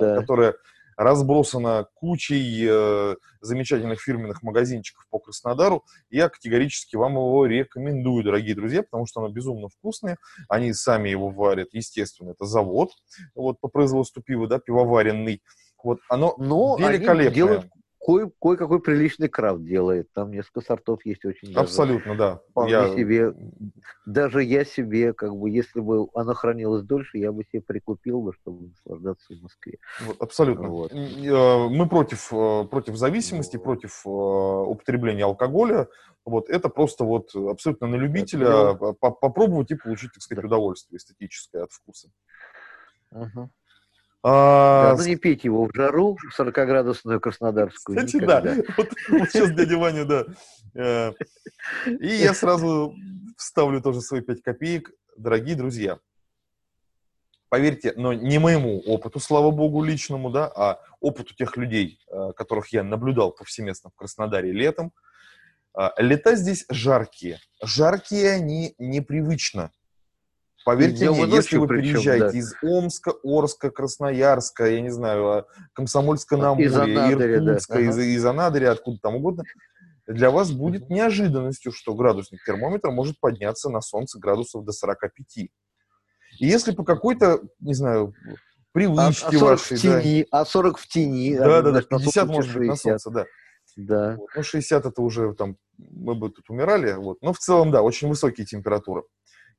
да. которое разбросано кучей э, замечательных фирменных магазинчиков по Краснодару. Я категорически вам его рекомендую, дорогие друзья, потому что оно безумно вкусное. Они сами его варят, естественно, это завод вот, по производству пива, да, пивоваренный. Вот оно Но великолепное. Они делают кое, кое-какой приличный крафт делает. Там несколько сортов есть очень Абсолютно, да. я... себе, даже я себе, как бы, если бы оно хранилось дольше, я бы себе прикупил бы, чтобы наслаждаться в Москве. Вот, абсолютно. Вот. Э, мы против, э, против зависимости, вот. против э, употребления алкоголя. Вот, это просто вот абсолютно на любителя это, попробовать и получить, так сказать, удовольствие эстетическое от вкуса. Угу. А, да, ну не пить его в жару, 40-градусную краснодарскую. Кстати, никогда. да. Вот, вот сейчас дядя Ваня, да. Э, и я сразу вставлю тоже свои 5 копеек. Дорогие друзья, поверьте, но не моему опыту, слава богу, личному, да, а опыту тех людей, э, которых я наблюдал повсеместно в Краснодаре летом, э, лета здесь жаркие. Жаркие они непривычно. Поверьте мне, если вы причем, приезжаете да. из Омска, Орска, Красноярска, я не знаю, а, Комсомольска-на-Амуре, Иркутска, да. из, ага. из Анадыря, откуда там угодно, для вас будет неожиданностью, что градусник термометра может подняться на солнце градусов до 45. И если по какой-то, не знаю, привычке а, а вашей... В тени, да, а 40 в тени. Да, да, да, 50 может быть на солнце, да. Да. Вот. Ну, 60 это уже там, мы бы тут умирали, вот. Но в целом, да, очень высокие температуры.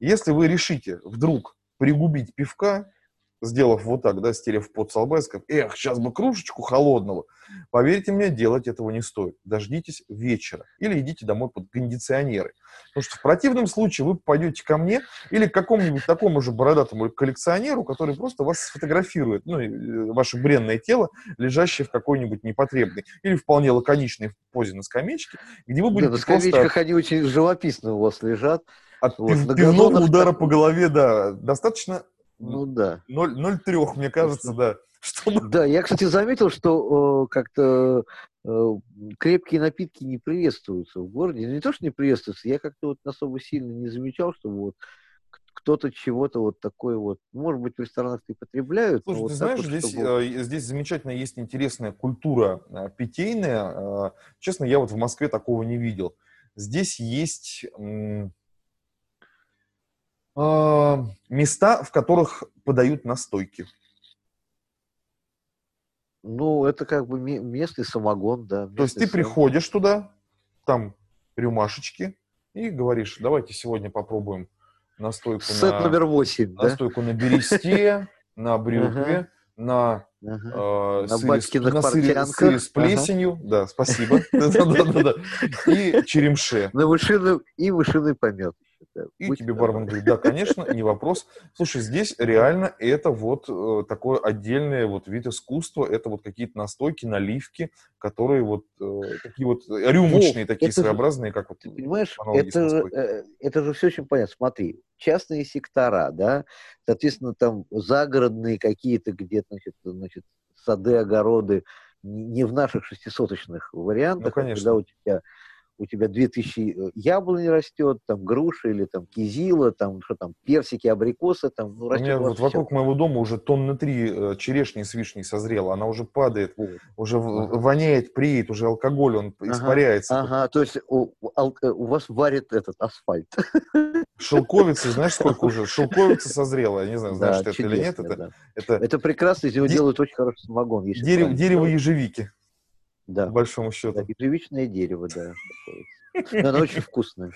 Если вы решите вдруг пригубить пивка, сделав вот так, да, стерев под со эх, сейчас бы кружечку холодного. Поверьте мне, делать этого не стоит. Дождитесь вечера или идите домой под кондиционеры. Потому что в противном случае вы пойдете ко мне или к какому-нибудь такому же бородатому коллекционеру, который просто вас сфотографирует, ну, э, ваше бренное тело, лежащее в какой-нибудь непотребной или вполне лаконичной позе на скамеечке, где вы будете да, на скамеечках просто... они очень живописно у вас лежат. От вот, пивного удара по голове, да, достаточно ну да. 0,3, мне кажется, да. Чтобы... Да, я, кстати, заметил, что э, как-то э, крепкие напитки не приветствуются в городе. Не то, что не приветствуются, я как-то вот особо сильно не замечал, что вот кто-то чего-то вот такое вот, может быть, в ресторанах и потребляют. Слушай, ты вот знаешь, вот, здесь, чтобы... Э, здесь замечательно есть интересная культура э, питейная. Э, честно, я вот в Москве такого не видел. Здесь есть а, места, в которых подают настойки. Ну, это как бы местный самогон, да. То есть ты самогон. приходишь туда, там рюмашечки, и говоришь, давайте сегодня попробуем настойку Сет на... номер восемь, Настойку на бересте, на брюкве, на. Э, на сыре, с плесенью. Да, спасибо. И черемше. На и вышиный помет. И Будь тебе бармен говорит, да, конечно, не вопрос. Слушай, здесь реально это вот э, такое отдельное вот вид искусства, это вот какие-то настойки, наливки, которые вот э, такие вот рюмочные, такие это своеобразные, же, как вот... Ты понимаешь, это, э, это же все очень понятно. Смотри, частные сектора, да, соответственно, там загородные какие-то где-то, значит, значит, сады, огороды, не в наших шестисоточных вариантах, ну, конечно. когда у тебя у тебя 2000 э, яблони растет, там груши или там кизила, там что там, персики, абрикосы, там, ну, растет. У меня вот все. вокруг моего дома уже тонны три э, черешни с вишней созрела, она уже падает, вот. уже ага. воняет, приедет, уже алкоголь, он ага. испаряется. Ага, то есть у, э, у вас варит этот асфальт. Шелковицы, знаешь, сколько уже? Шелковица созрела, я не знаю, знаешь да, это или нет. Это, да. это, это прекрасно, из него Де... делают очень хороший самогон. Дерево, дерево ежевики. Да. По большому счету. Да, ежевичное дерево, да. Но оно очень вкусное.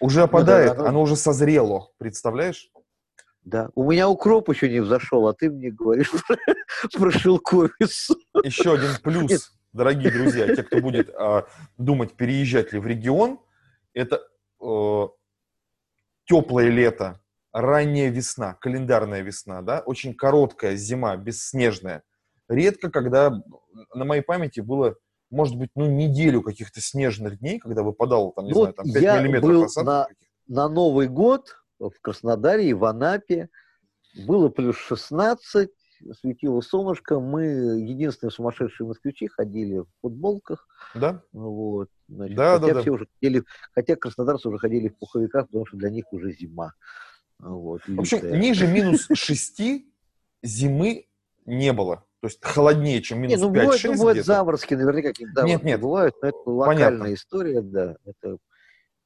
Уже опадает, ну, да, оно... уже созрело, представляешь? Да. У меня укроп еще не взошел, а ты мне говоришь про шелковицу. Еще один плюс, Нет. дорогие друзья, те, кто будет а, думать, переезжать ли в регион, это э, теплое лето, ранняя весна, календарная весна, да, очень короткая зима, бесснежная. Редко, когда на моей памяти было может быть, ну, неделю каких-то снежных дней, когда выпадало, там, не вот знаю, там 5 я миллиметров был на, на Новый год в Краснодаре и в Анапе. Было плюс 16, светило солнышко. Мы, единственные сумасшедшие москвичи, ходили в футболках. Да? Вот. Значит, да, хотя да, все да. уже ходили, хотя краснодарцы уже ходили в пуховиках, потому что для них уже зима. Вот, в общем, ниже минус 6 зимы не было. То есть холоднее, чем минус не, ну, 5-6 бывает, ну, бывают заморозки, наверняка какие-то нет, нет. бывают, но это локальная Понятно. история, да, это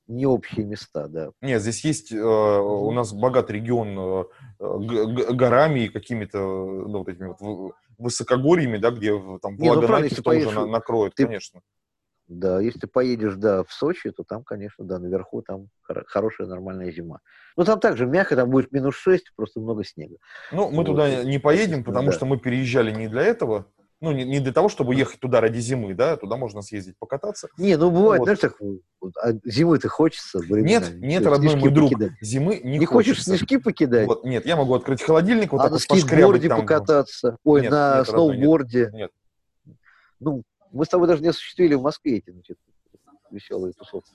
не общие места, да. Нет, здесь есть, э, у нас богатый регион э, горами и какими-то ну, вот этими вот высокогорьями, да, где там влага ну, тоже поедешь, накроет, ты, конечно. Да, если ты поедешь, да, в Сочи, то там, конечно, да, наверху там хорошая нормальная зима. Ну, там также мягко, там будет минус 6, просто много снега. Ну, мы вот. туда не поедем, потому да. что мы переезжали не для этого, ну, не, не для того, чтобы ехать туда ради зимы, да, туда можно съездить покататься. Не, ну, бывает, вот. знаешь, так, а зимы-то хочется. Времена. Нет, нет, родной мой друг, покидать. зимы не, не хочется. хочешь снежки покидать? Вот, нет, я могу открыть холодильник, вот а так на вот скейтборде покататься, ой, нет, на нет, сноуборде. Нет, нет. Ну, мы с тобой даже не осуществили в Москве эти, значит, веселые тусовки.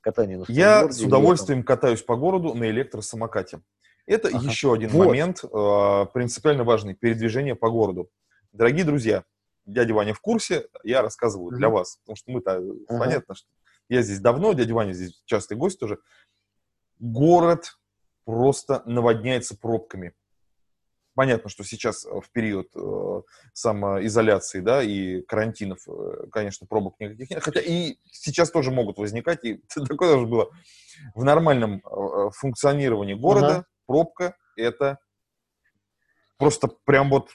Катание на Я с удовольствием летом. катаюсь по городу на электросамокате. Это ага. еще один вот. момент, э, принципиально важный, передвижение по городу. Дорогие друзья, дядя Ваня в курсе, я рассказываю mm-hmm. для вас, потому что мы-то, ага. понятно, что я здесь давно, дядя Ваня здесь частый гость тоже. Город просто наводняется пробками понятно, что сейчас э, в период э, самоизоляции, да, и карантинов, э, конечно, пробок никаких нет. Хотя и сейчас тоже могут возникать, и такое тоже было. В нормальном э, функционировании города ага. пробка – это просто прям вот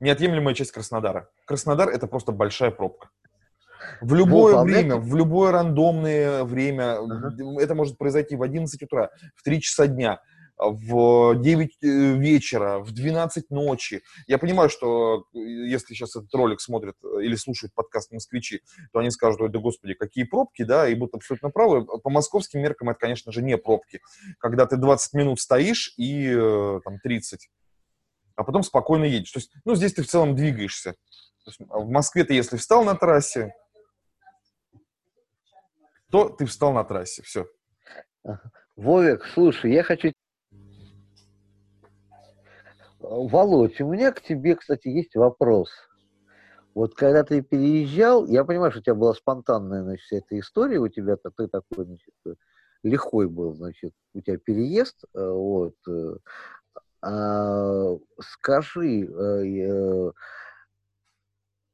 неотъемлемая часть Краснодара. Краснодар – это просто большая пробка. В любое Во, время, в любое рандомное время, ага. это может произойти в 11 утра, в 3 часа дня – в 9 э, вечера, в 12 ночи. Я понимаю, что э, если сейчас этот ролик смотрят э, или слушают подкаст москвичи, то они скажут, ой, да господи, какие пробки, да, и будут абсолютно правы. По московским меркам это, конечно же, не пробки. Когда ты 20 минут стоишь и там 30, а потом спокойно едешь. То есть, ну, здесь ты в целом двигаешься. Есть, в Москве ты, если встал на трассе, то ты встал на трассе, все. Вовик, слушай, я хочу Володь, у меня к тебе, кстати, есть вопрос. Вот когда ты переезжал, я понимаю, что у тебя была спонтанная, значит, вся эта история у тебя, ты такой, значит, лихой был, значит, у тебя переезд, э, вот. Э, а, скажи, э,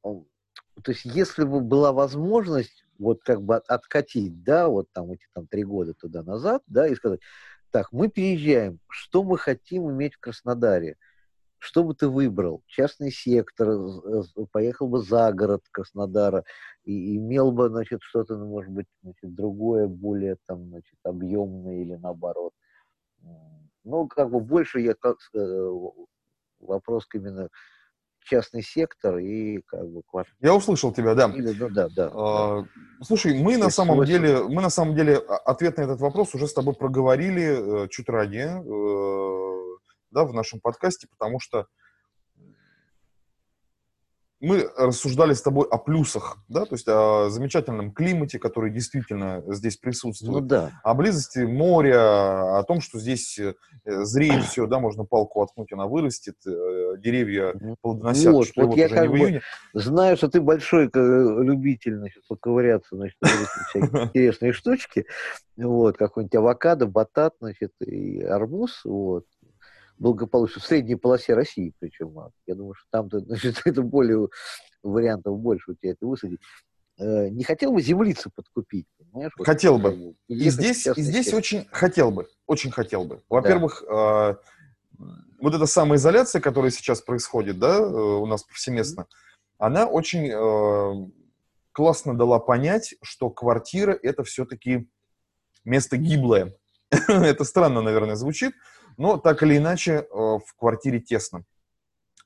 то есть, если бы была возможность вот как бы откатить, да, вот там эти там три года туда назад, да, и сказать, так, мы переезжаем, что мы хотим иметь в Краснодаре? Что бы ты выбрал? Частный сектор, поехал бы за город Краснодара, и имел бы, значит, что-то, ну, может быть, значит, другое, более там, значит, объемное или наоборот. Ну, как бы больше я как э, вопрос именно частный сектор и как бы квартира. Я услышал тебя, да. Или, ну, да, да, а, Слушай, мы на самом деле, мы на самом деле ответ на этот вопрос уже с тобой проговорили э, чуть ранее. Э, да, в нашем подкасте, потому что мы рассуждали с тобой о плюсах, да, то есть о замечательном климате, который действительно здесь присутствует, ну, да. о близости моря, о том, что здесь э, зреет все, да, можно палку воткнуть, она вырастет, э, деревья плодоносят, вот, вот, я как бы знаю, что ты большой любитель, значит, поковыряться, значит, всякие интересные штучки, вот, какой-нибудь авокадо, батат, значит, и арбуз, вот, благополучно, в средней полосе России причем. А, я думаю, что там-то, значит, это более вариантов больше у тебя это высадить. Э, не хотел бы землицы подкупить, понимаешь? Хотел бы. И здесь, и здесь очень хотел бы, очень хотел бы. Во-первых, да. э, вот эта самоизоляция, которая сейчас происходит, да, э, у нас повсеместно, mm-hmm. она очень э, классно дала понять, что квартира это все-таки место гиблое. это странно, наверное, звучит, но так или иначе э, в квартире тесно.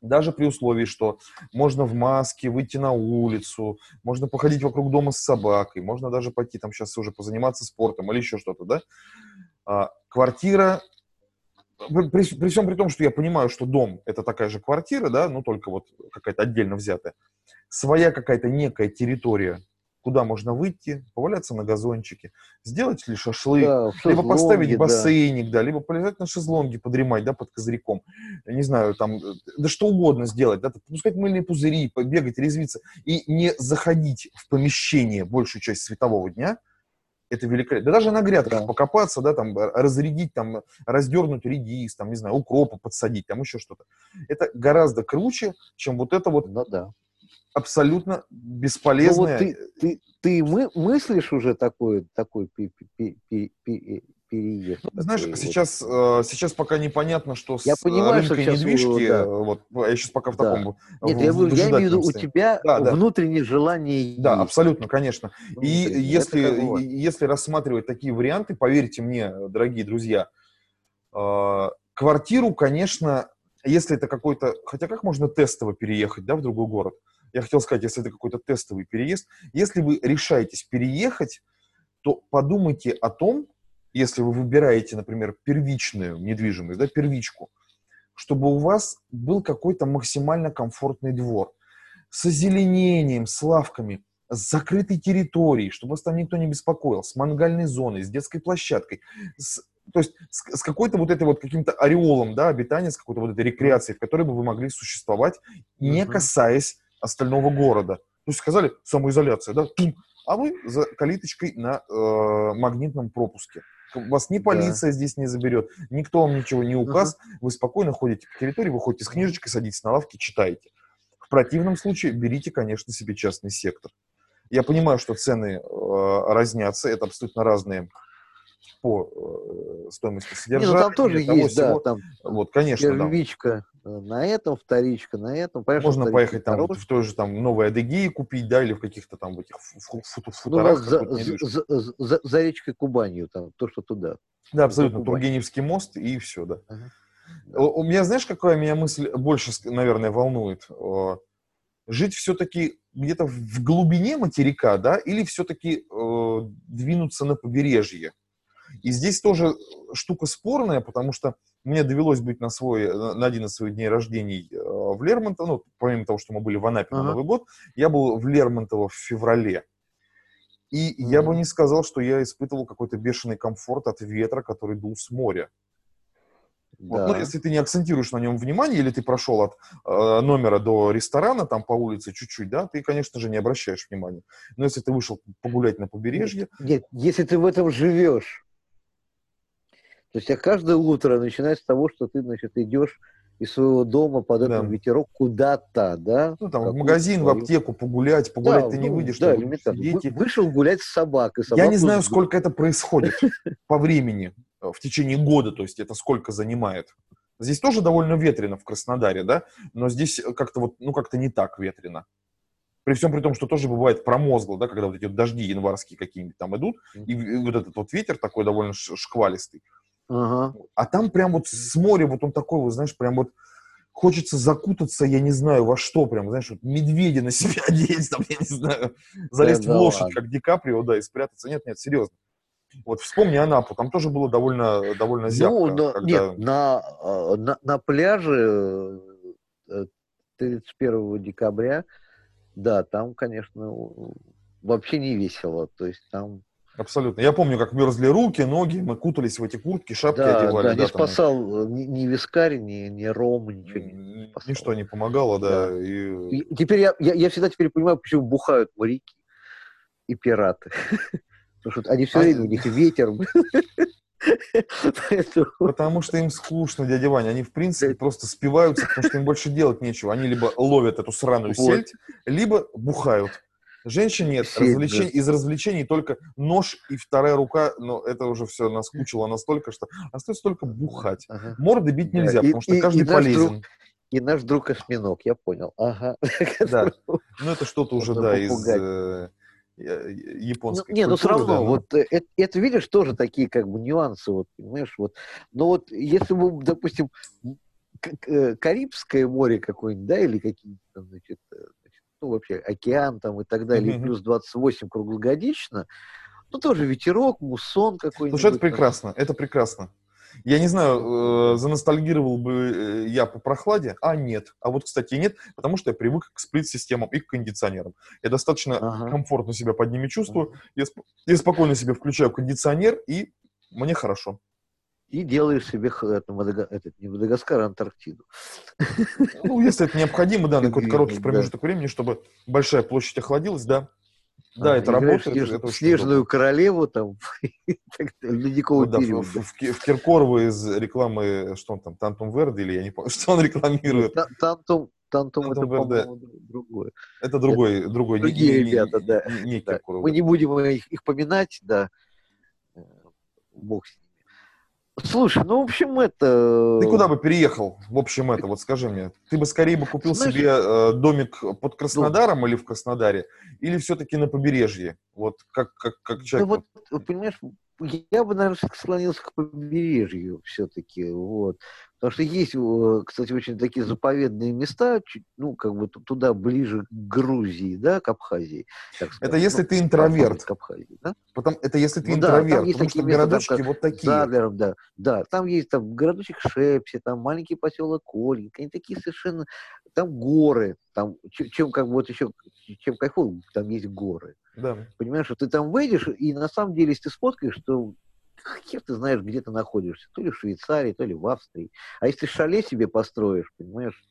Даже при условии, что можно в маске выйти на улицу, можно походить вокруг дома с собакой, можно даже пойти там сейчас уже позаниматься спортом или еще что-то, да? А, квартира, при, при всем при том, что я понимаю, что дом это такая же квартира, да, ну только вот какая-то отдельно взятая, своя какая-то некая территория куда можно выйти, поваляться на газончике, сделать ли шашлык, да, либо поставить бассейник, да. да, либо полежать на шезлонге, подремать, да, под козырьком, не знаю, там, да что угодно сделать, да, пускать мыльные пузыри, побегать, резвиться, и не заходить в помещение большую часть светового дня, это великолепно. Да даже на грядках да. покопаться, да, там, разрядить, там, раздернуть редис, там, не знаю, укропа подсадить, там еще что-то. Это гораздо круче, чем вот это вот ну, да абсолютно бесполезная. Ну, вот ты, ты, ты мы, мыслишь уже такой, такой пи, пи, пи, пи, переезд? Ну, знаешь, вот. сейчас, э, сейчас пока непонятно, что я с понимаю, рынкой что недвижки, да. вот, я сейчас пока в да. таком... Нет, в, я, в я имею в виду, у тебя да, да. внутреннее желание Да, есть. абсолютно, конечно. Ну, И если, если рассматривать такие варианты, поверьте мне, дорогие друзья, э, квартиру, конечно, если это какой-то... Хотя как можно тестово переехать, да, в другой город? Я хотел сказать, если это какой-то тестовый переезд, если вы решаетесь переехать, то подумайте о том, если вы выбираете, например, первичную недвижимость, да, первичку, чтобы у вас был какой-то максимально комфортный двор с озеленением, с лавками, с закрытой территорией, чтобы вас там никто не беспокоил, с мангальной зоной, с детской площадкой, с, то есть с, с какой-то вот этой вот каким-то ореолом, да, обитания, с какой-то вот этой рекреацией, в которой бы вы могли существовать, не касаясь остального города. То есть сказали самоизоляция, да, тум, а вы за калиточкой на э, магнитном пропуске. Вас ни полиция да. здесь не заберет, никто вам ничего не указ. Uh-huh. Вы спокойно ходите по территории, выходите с книжечкой, садитесь на лавке, читаете. В противном случае берите, конечно, себе частный сектор. Я понимаю, что цены э, разнятся, это абсолютно разные по э, стоимости содержания. Не, ну там тоже есть, да, там вот, конечно, первичка, да. На этом вторичка, на этом. Понимаешь, Можно поехать там в той же там Новой Адыгее купить, да, или в каких-то там в этих футорах. Ну, за, за, за, за, за речкой Кубанью, там, то, что туда. Да, абсолютно. Тургеневский мост и все, да. Ага. Да. У меня, знаешь, какая меня мысль больше, наверное, волнует? Жить все-таки где-то в глубине материка, да, или все-таки э, двинуться на побережье? И здесь тоже штука спорная, потому что мне довелось быть на, свой, на один из своих дней рождений э, в Лермонтово, ну, помимо того, что мы были в Анапе ага. на Новый год, я был в Лермонтово в феврале. И mm-hmm. я бы не сказал, что я испытывал какой-то бешеный комфорт от ветра, который дул с моря. Да. Вот, ну, если ты не акцентируешь на нем внимание, или ты прошел от э, номера до ресторана, там по улице чуть-чуть, да, ты, конечно же, не обращаешь внимания. Но если ты вышел погулять на побережье... Нет, если ты в этом живешь, то есть, а каждое утро начинает с того, что ты, значит, идешь из своего дома под этот да. ветерок куда-то, да? Ну, там, в магазин, свою... в аптеку погулять. Погулять да, ты не ну, выйдешь. Да, Дети... Вышел гулять с собакой. Я не знаю, сколько это происходит по времени в течение года, то есть это сколько занимает. Здесь тоже довольно ветрено в Краснодаре, да, но здесь как-то вот, ну, как-то не так ветрено. При всем при том, что тоже бывает промозгло, да, когда вот эти вот дожди январские какие-нибудь там идут, и вот этот вот ветер такой довольно шквалистый. Ага. А там прям вот с моря, вот он такой, вот, знаешь, прям вот хочется закутаться, я не знаю, во что, прям, знаешь, вот медведя на себя одеть, там, я не знаю, залезть да, в лошадь, ладно. как Ди Каприо, да, и спрятаться. Нет, нет, серьезно. Вот вспомни Анапу, там тоже было довольно, довольно ну, зябко. Ну, да, когда... нет, на, а, на, на пляже 31 э, декабря, да, там, конечно, вообще не весело, то есть там Абсолютно. Я помню, как мерзли руки, ноги, мы кутались в эти куртки, шапки да, одевали. Да, не да, спасал там... ни, ни вискарь, ни, ни ром, ничего не спасал. Ничто не помогало, да. да. И... И теперь я, я, я всегда теперь понимаю, почему бухают моряки и пираты. Потому что они все а время, у них ветер. Потому что им скучно, дядя Ваня. Они, в принципе, просто спиваются, потому что им больше делать нечего. Они либо ловят эту сраную сельдь, либо бухают. Женщин нет. Развлечений, из развлечений только нож и вторая рука, но это уже все наскучило настолько, что остается только бухать. Ага. Морды бить нельзя, да. потому что и, каждый и полезен. Друг, и наш друг осьминог, я понял. Ага. Да. Ну, это что-то уже, да, из э, японской ну, Не, но все равно, да, вот это, э, это, видишь, тоже такие как бы нюансы, вот, понимаешь, вот. Но вот если бы, допустим, э, Карибское море какое-нибудь, да, или какие-нибудь, значит, ну, вообще океан там и так далее, mm-hmm. плюс 28 круглогодично, ну, тоже ветерок, муссон какой-нибудь. Слушай, это прекрасно, это прекрасно. Я не знаю, э, заностальгировал бы э, я по прохладе, а нет. А вот, кстати, нет, потому что я привык к сплит-системам и к кондиционерам. Я достаточно ага. комфортно себя под ними чувствую. Ага. Я, сп- я спокойно себе включаю кондиционер, и мне хорошо и делаешь себе это, Мадага... этот, не Мадагаскар, а Антарктиду. Ну, если это необходимо, да, на какой-то короткий промежуток времени, чтобы большая площадь охладилась, да. Да, а, это работает. Снеж... Это снежную королеву там, ледниковый ну, да, период. В, в, в Киркорову из рекламы, что он там, Тантум Верде, или я не помню, что он рекламирует. Тантум, Тантум это, по-моему, другое. Это другой, другой. Другие не, ребята, да. Не, не да. Мы не будем их, их поминать, да. Э, бог с Слушай, ну, в общем, это... Ты куда бы переехал, в общем, это, вот скажи мне. Ты бы скорее бы купил Знаешь, себе э, домик под Краснодаром ну, или в Краснодаре, или все-таки на побережье? Вот как, как, как человек... Ну, вот, понимаешь, я бы, наверное, склонился к побережью все-таки, вот. Потому что есть, кстати, очень такие заповедные места, ну, как бы туда ближе к Грузии, да, к Абхазии. Это если ну, ты интроверт. К Абхазии, да? Потом, это если ты ну, интроверт, да, там есть потому такие что городочки там, вот такие. Задлером, да, да. Там есть там городочек Шепси, там маленький поселок Ольгинг, они такие совершенно... Там горы, там, чем как бы вот еще, чем кайфово, там есть горы. Да. Понимаешь, что ты там выйдешь, и на самом деле, если ты сфоткаешь, что хер ты знаешь, где ты находишься, то ли в Швейцарии, то ли в Австрии. А если шале себе построишь, понимаешь,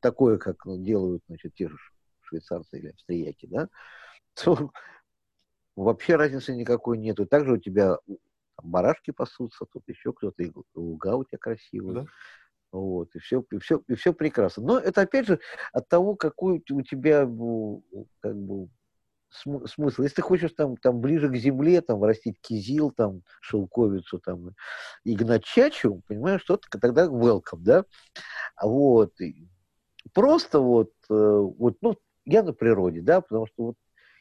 такое, как ну, делают, значит, те же швейцарцы или австрияки, да, то вообще разницы никакой нету. Также у тебя там, барашки пасутся, тут еще кто-то, и луга у тебя красивые. Да? Вот, и все, и, все, и все прекрасно. Но это, опять же, от того, какой у тебя, как бы, см- смысл? Если ты хочешь там, там ближе к земле, там растить кизил, там шелковицу, там и гнать чачу, понимаешь, что тогда welcome, да? Вот. И просто вот, э, вот, ну, я на природе, да, потому что вот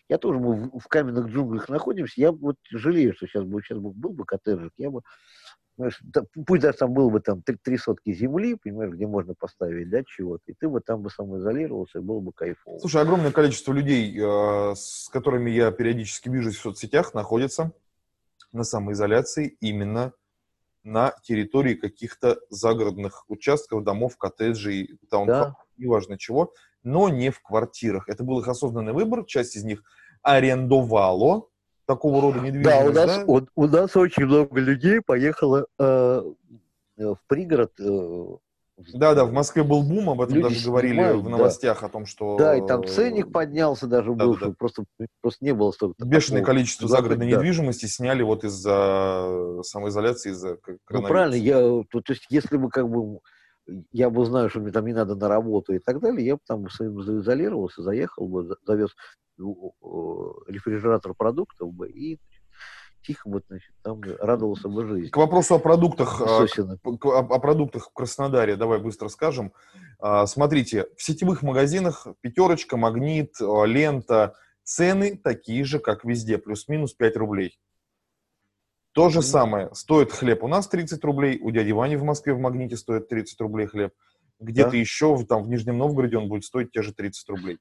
я тоже, мы в, в каменных джунглях находимся, я вот жалею, что сейчас бы, сейчас бы был бы коттеджик, я бы пусть даже там было бы там три, три сотки земли, понимаешь, где можно поставить, да, чего-то, и ты бы там бы самоизолировался, и было бы кайфово. Слушай, огромное количество людей, э, с которыми я периодически вижусь в соцсетях, находятся на самоизоляции именно на территории каких-то загородных участков, домов, коттеджей, таунхаусов, да. неважно чего, но не в квартирах. Это был их осознанный выбор, часть из них арендовало такого рода недвижимость. Да, у нас, да? У, у нас очень много людей поехало э, в пригород. Э, да, да, в Москве был бум, об этом Люди даже говорили снимают, в новостях да. о том, что... Да, и там ценник поднялся даже да, был, да, да. просто, просто не было столько. Бешеное такого. количество загородной да. недвижимости сняли вот из-за самоизоляции, из-за. Ну, правильно, я, то, то есть если бы как бы я бы знаю, что мне там не надо на работу и так далее, я бы там заизолировался, заехал бы, завез рефрижератор продуктов бы и тихо бы, значит, там радовался бы жизни. К вопросу о продуктах, а, о, о продуктах в Краснодаре, давай быстро скажем. А, смотрите, в сетевых магазинах пятерочка, магнит, а, лента, цены такие же, как везде, плюс-минус 5 рублей. То же самое, стоит хлеб у нас 30 рублей, у дяди Вани в Москве в Магните стоит 30 рублей хлеб, где-то да? еще там в Нижнем Новгороде он будет стоить те же 30 рублей.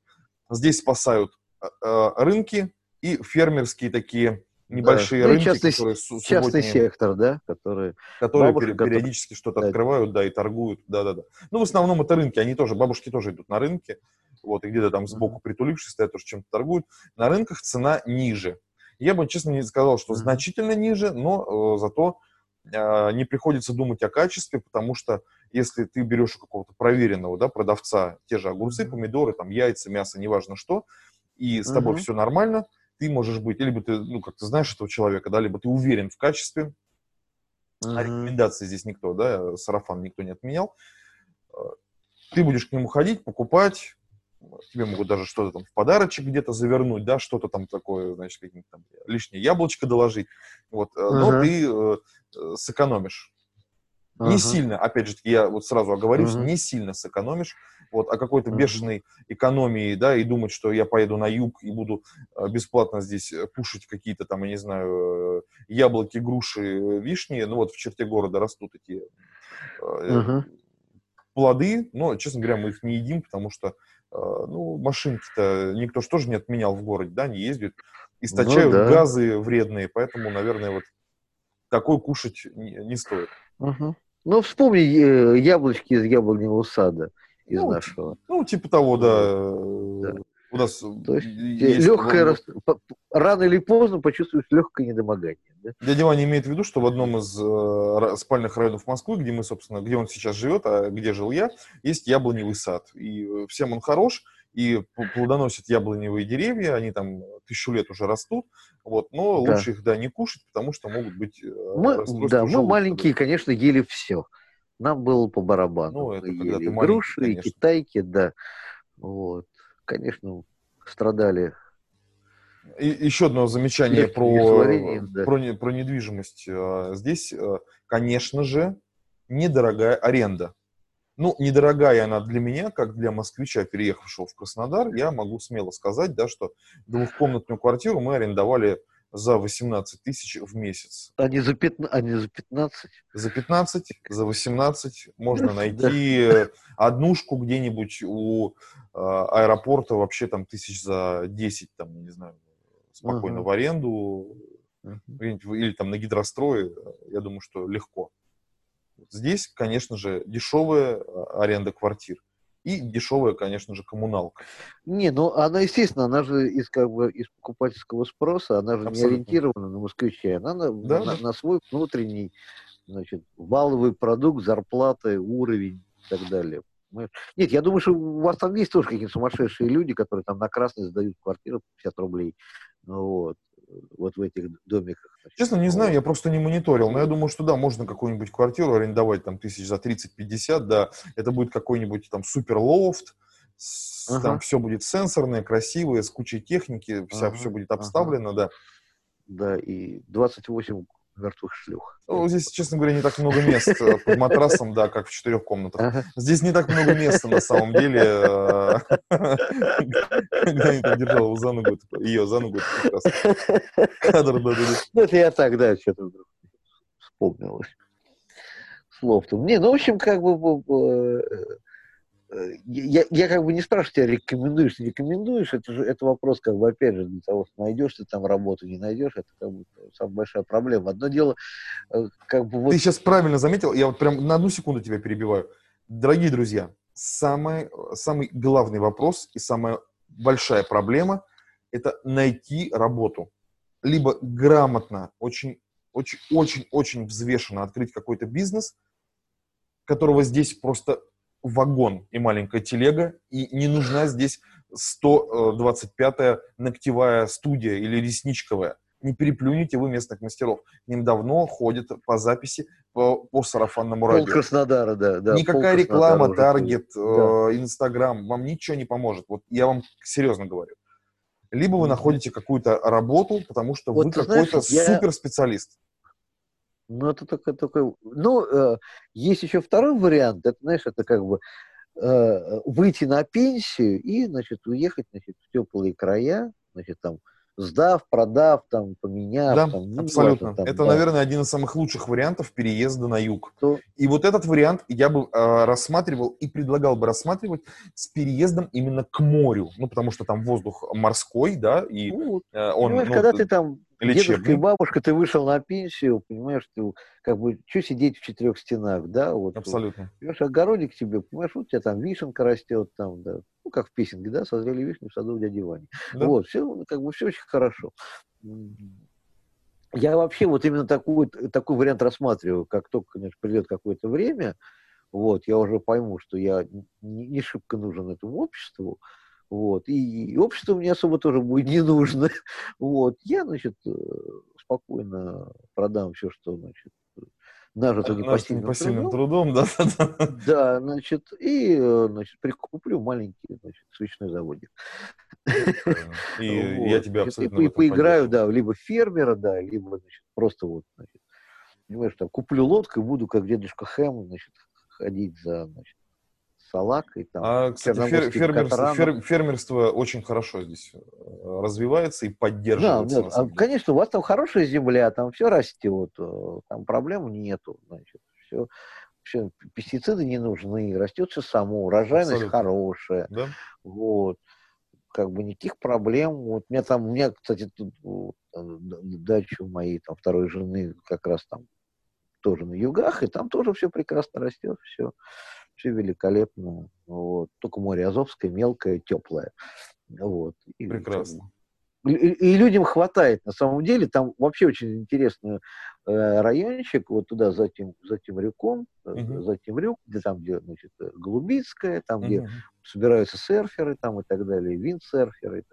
Здесь спасают э, рынки и фермерские такие небольшие да. Ну, рынки, частный, которые частный сектор, да, которые, которые бабушка, периодически которые... что-то да. открывают, да, и торгуют, да-да-да. Ну, в основном это рынки, они тоже, бабушки тоже идут на рынки, вот, и где-то там сбоку притулившись, стоят, тоже чем-то торгуют. На рынках цена ниже. Я бы, честно, не сказал, что значительно ниже, но э, зато э, не приходится думать о качестве, потому что если ты берешь у какого-то проверенного да, продавца те же огурцы, помидоры, там, яйца, мясо, неважно что, и с тобой все нормально, ты можешь быть, либо ты, ну, как ты знаешь этого человека, да, либо ты уверен в качестве, а рекомендации здесь никто, да, сарафан никто не отменял, э, ты будешь к нему ходить, покупать, тебе могут даже что-то там в подарочек где-то завернуть, да, что-то там такое, значит, какие-то там лишнее яблочко доложить, вот, uh-huh. но ты э, э, сэкономишь. Uh-huh. Не сильно, опять же, я вот сразу оговорюсь, uh-huh. не сильно сэкономишь, вот, о какой-то uh-huh. бешеной экономии, да, и думать, что я поеду на юг и буду бесплатно здесь кушать какие-то там, я не знаю, яблоки, груши, вишни, ну вот в черте города растут эти uh-huh. плоды, но, честно говоря, мы их не едим, потому что ну, машинки-то никто же тоже не отменял в городе, да, не ездят, источают ну, да. газы вредные, поэтому, наверное, вот такой кушать не, не стоит. Угу. Ну, вспомни э, яблочки из яблоневого сада, из ну, нашего. Ну, типа того, да. да. У нас То есть, есть легкое, рас... рано или поздно почувствуешь легкое недомогание. Да? Дядя Ваня имеет в виду, что в одном из э, спальных районов Москвы, где мы, собственно, где он сейчас живет, а где жил я, есть яблоневый сад. И э, всем он хорош, и плодоносят яблоневые деревья, они там тысячу лет уже растут, вот, но да. лучше их, да, не кушать, потому что могут быть э, мы, Да, мы маленькие, конечно, ели все. Нам было по барабану. Ну, это мы когда ели ты груши, и китайки, да. Вот конечно, страдали. И, еще одно замечание про, да. про, про недвижимость. А, здесь, а, конечно же, недорогая аренда. Ну, недорогая она для меня, как для москвича, переехавшего в Краснодар, я могу смело сказать, да, что двухкомнатную квартиру мы арендовали за 18 тысяч в месяц. А не за, 15, а не за 15? За 15, за 18 можно найти однушку где-нибудь у э, аэропорта вообще там тысяч за 10, там, не знаю, спокойно в аренду, или там на гидрострое, я думаю, что легко. Здесь, конечно же, дешевая аренда квартир и дешевая, конечно же, коммуналка. Не, ну она, естественно, она же из, как бы, из покупательского спроса, она же Абсолютно. не ориентирована на москвичей, она на, да, на, да. на свой внутренний, значит, валовый продукт, зарплаты, уровень и так далее. Нет, я думаю, что у вас там есть тоже какие-то сумасшедшие люди, которые там на красный сдают квартиру 50 рублей. Ну, вот вот в этих домиках. Честно, не знаю, я просто не мониторил, но я думаю, что да, можно какую-нибудь квартиру арендовать там тысяч за 30-50, да, это будет какой-нибудь там супер лофт, ага. там все будет сенсорное, красивое, с кучей техники, вся, ага. все будет обставлено, ага. да. Да, и 28 мертвых шлюх. Ну, здесь, честно говоря, не так много мест э, под матрасом, да, как в четырех комнатах. Здесь не так много места, на самом деле. Э, когда я держал его за ногу, ее за ногу, как раз кадр, да, да, Ну, это я так, да, что-то вдруг вспомнилось. Слов-то. Не, ну, в общем, как бы э, я, я как бы не спрашиваю тебя, рекомендуешь, не рекомендуешь, это же это вопрос, как бы, опять же, для того, что найдешь ты там работу, не найдешь, это как бы самая большая проблема. Одно дело, э, как бы вот... Ты сейчас правильно заметил, я вот прям на одну секунду тебя перебиваю. Дорогие друзья, самый, самый главный вопрос и самая большая проблема – это найти работу. Либо грамотно, очень, очень, очень, очень взвешенно открыть какой-то бизнес, которого здесь просто вагон и маленькая телега, и не нужна здесь 125-я ногтевая студия или ресничковая. Не переплюните вы местных мастеров. К ним давно ходят по записи по, по сарафанному радио. Пол Краснодара, да. да Никакая реклама, таргет, э, Инстаграм да. вам ничего не поможет. Вот я вам серьезно говорю. Либо вы находите какую-то работу, потому что вот, вы какой-то я... суперспециалист. Ну, это только, только... Ну, э, есть еще второй вариант. Это, знаешь, это как бы э, выйти на пенсию и, значит, уехать, значит, в теплые края, значит, там, сдав, продав, там, поменяв. Да, там, ну, абсолютно. Там, это, да. наверное, один из самых лучших вариантов переезда на юг. То... И вот этот вариант я бы э, рассматривал и предлагал бы рассматривать с переездом именно к морю. Ну, потому что там воздух морской, да, и ну, э, он... Понимаешь, ну, когда ты там лечебный. Дедушка и бабушка, ты вышел на пенсию, понимаешь, ты как бы, что сидеть в четырех стенах, да? Вот, Абсолютно. Вот, огородик тебе, понимаешь, вот у тебя там вишенка растет, там, да, ну, как в песенке, да, созрели вишни в саду у дяди Вани. Да. Вот, все, как бы, все очень хорошо. Я вообще вот именно такой, такой вариант рассматриваю, как только, конечно, придет какое-то время, вот, я уже пойму, что я не, не шибко нужен этому обществу, вот. И, и общество мне особо тоже будет не нужно. Вот. Я, значит, э, спокойно продам все, что, значит, нажито непосильным, непосильным трудом. трудом, да, да. значит, и, э, значит, прикуплю маленький, значит, свечной заводик. И вот. я тебя абсолютно И, поиграю, да, либо фермера, да, либо, значит, просто вот, значит, понимаешь, там, куплю лодку и буду, как дедушка Хэм, значит, ходить за, значит, салакой. Там, а, кстати, фер, фермерство, фер, фермерство очень хорошо здесь э, развивается и поддерживается. Да, нет, а, конечно, у вас там хорошая земля, там все растет, э, там проблем нету, значит, все, все пестициды не нужны, растет все само, урожайность Абсолютно. хорошая, да? вот, как бы никаких проблем. Вот у меня там, у меня, кстати, тут э, дача моей там второй жены как раз там тоже на югах, и там тоже все прекрасно растет, все все великолепно. Вот. Только море Азовское, мелкое, теплое. Вот. И, Прекрасно. И, и людям хватает, на самом деле. Там вообще очень интересный э, райончик, вот туда за тем, за тем рюком, uh-huh. за тем рюк, где там, где, значит, Голубицкая, там, uh-huh. где собираются серферы там и так далее, виндсерферы.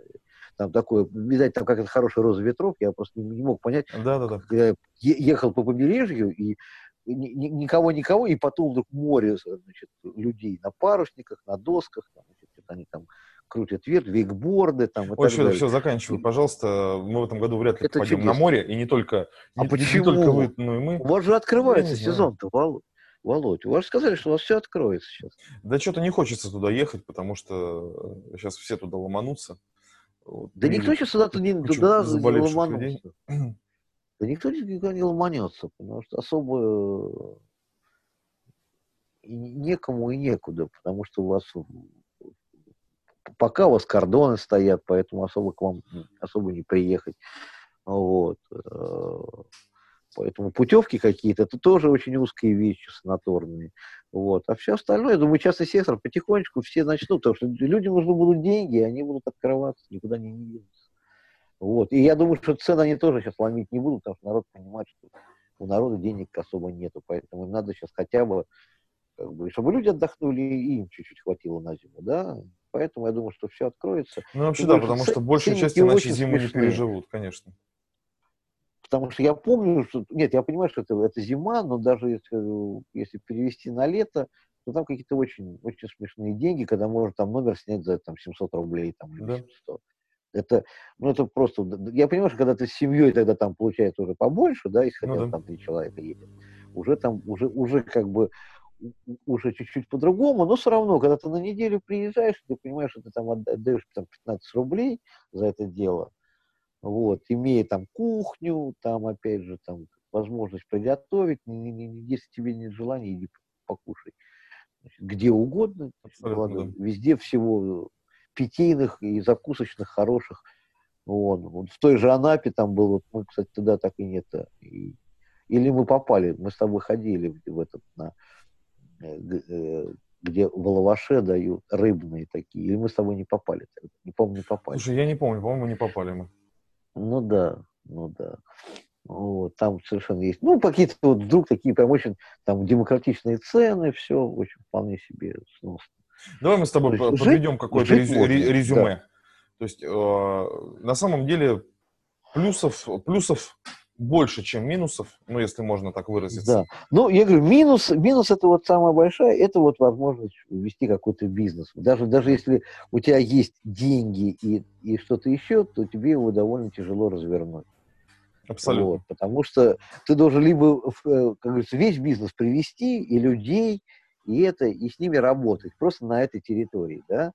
Там такое, видать, там как это хороший роза ветров, я просто не, не мог понять. Да, да, да. Когда я ехал по побережью, и никого-никого, и потом вдруг море значит, людей на парусниках, на досках, там, значит, они там крутят вверх, вейкборды там. Ой, все, все, заканчивай, пожалуйста. Мы в этом году вряд ли это пойдем чудесно. на море, и не только, а не, почему? не только вы, но и мы. У вас же открывается сезон-то, Володь. Володь, у вас сказали, что у вас все откроется сейчас. Да что-то не хочется туда ехать, потому что сейчас все туда ломанутся. Вот, да никто сейчас туда, не, туда ломанутся. Да никто никогда не ломанется, потому что особо э, некому и некуда, потому что у вас пока у вас кордоны стоят, поэтому особо к вам особо не приехать. Вот. Э, поэтому путевки какие-то, это тоже очень узкие вещи санаторные. Вот. А все остальное, я думаю, частный сектор потихонечку все начнут, потому что людям нужны будут деньги, и они будут открываться, никуда не денутся. Вот. И я думаю, что цены они тоже сейчас ломить не будут, потому что народ понимает, что у народа денег особо нету, поэтому им надо сейчас хотя бы, как бы, чтобы люди отдохнули, и им чуть-чуть хватило на зиму, да, поэтому я думаю, что все откроется. Ну, вообще, да, потому что большая часть иначе зиму не переживут, конечно. Потому что я помню, что... Нет, я понимаю, что это, это зима, но даже если, если перевести на лето, ну, там какие-то очень, очень смешные деньги, когда можно там номер снять за там 700 рублей, там, или Да. 700. Это, ну, это просто, я понимаю, что когда ты с семьей, тогда там получается уже побольше, да, если Ну хотя да. там три человека едет, уже там, уже, уже как бы, уже чуть-чуть по-другому, но все равно, когда ты на неделю приезжаешь, ты понимаешь, что ты там отда- отдаешь там 15 рублей за это дело, вот, имея там кухню, там, опять же, там, возможность приготовить, не- не- не- если тебе нет желания, иди покушай. Значит, где угодно, благо, везде всего питейных и закусочных хороших. Вон, вот в той же Анапе там был, вот мы, кстати, туда так и нет. а, и- или мы попали, мы с тобой ходили в, этот, на, э, э, где в лаваше дают рыбные такие, или мы с тобой не попали тогда? Не помню, не попали. Слушай, я не помню, по-моему, не попали мы. Ну да, ну да. Вот, там совершенно есть. Ну, какие-то вот вдруг такие прям очень там демократичные цены, все очень вполне себе сносно. Давай мы с тобой То жить- подведем какое-то жить резю- можно, ре- да. резюме. То есть э, на самом деле плюсов, плюсов больше, чем минусов, ну, если можно так выразиться. Да. Ну, я говорю, минус, минус это вот самая большая, это вот возможность вести какой-то бизнес. Даже, даже если у тебя есть деньги и, и что-то еще, то тебе его довольно тяжело развернуть. Абсолютно. Вот, потому что ты должен либо, э, как говорится, весь бизнес привести, и людей, и это, и с ними работать, просто на этой территории, да,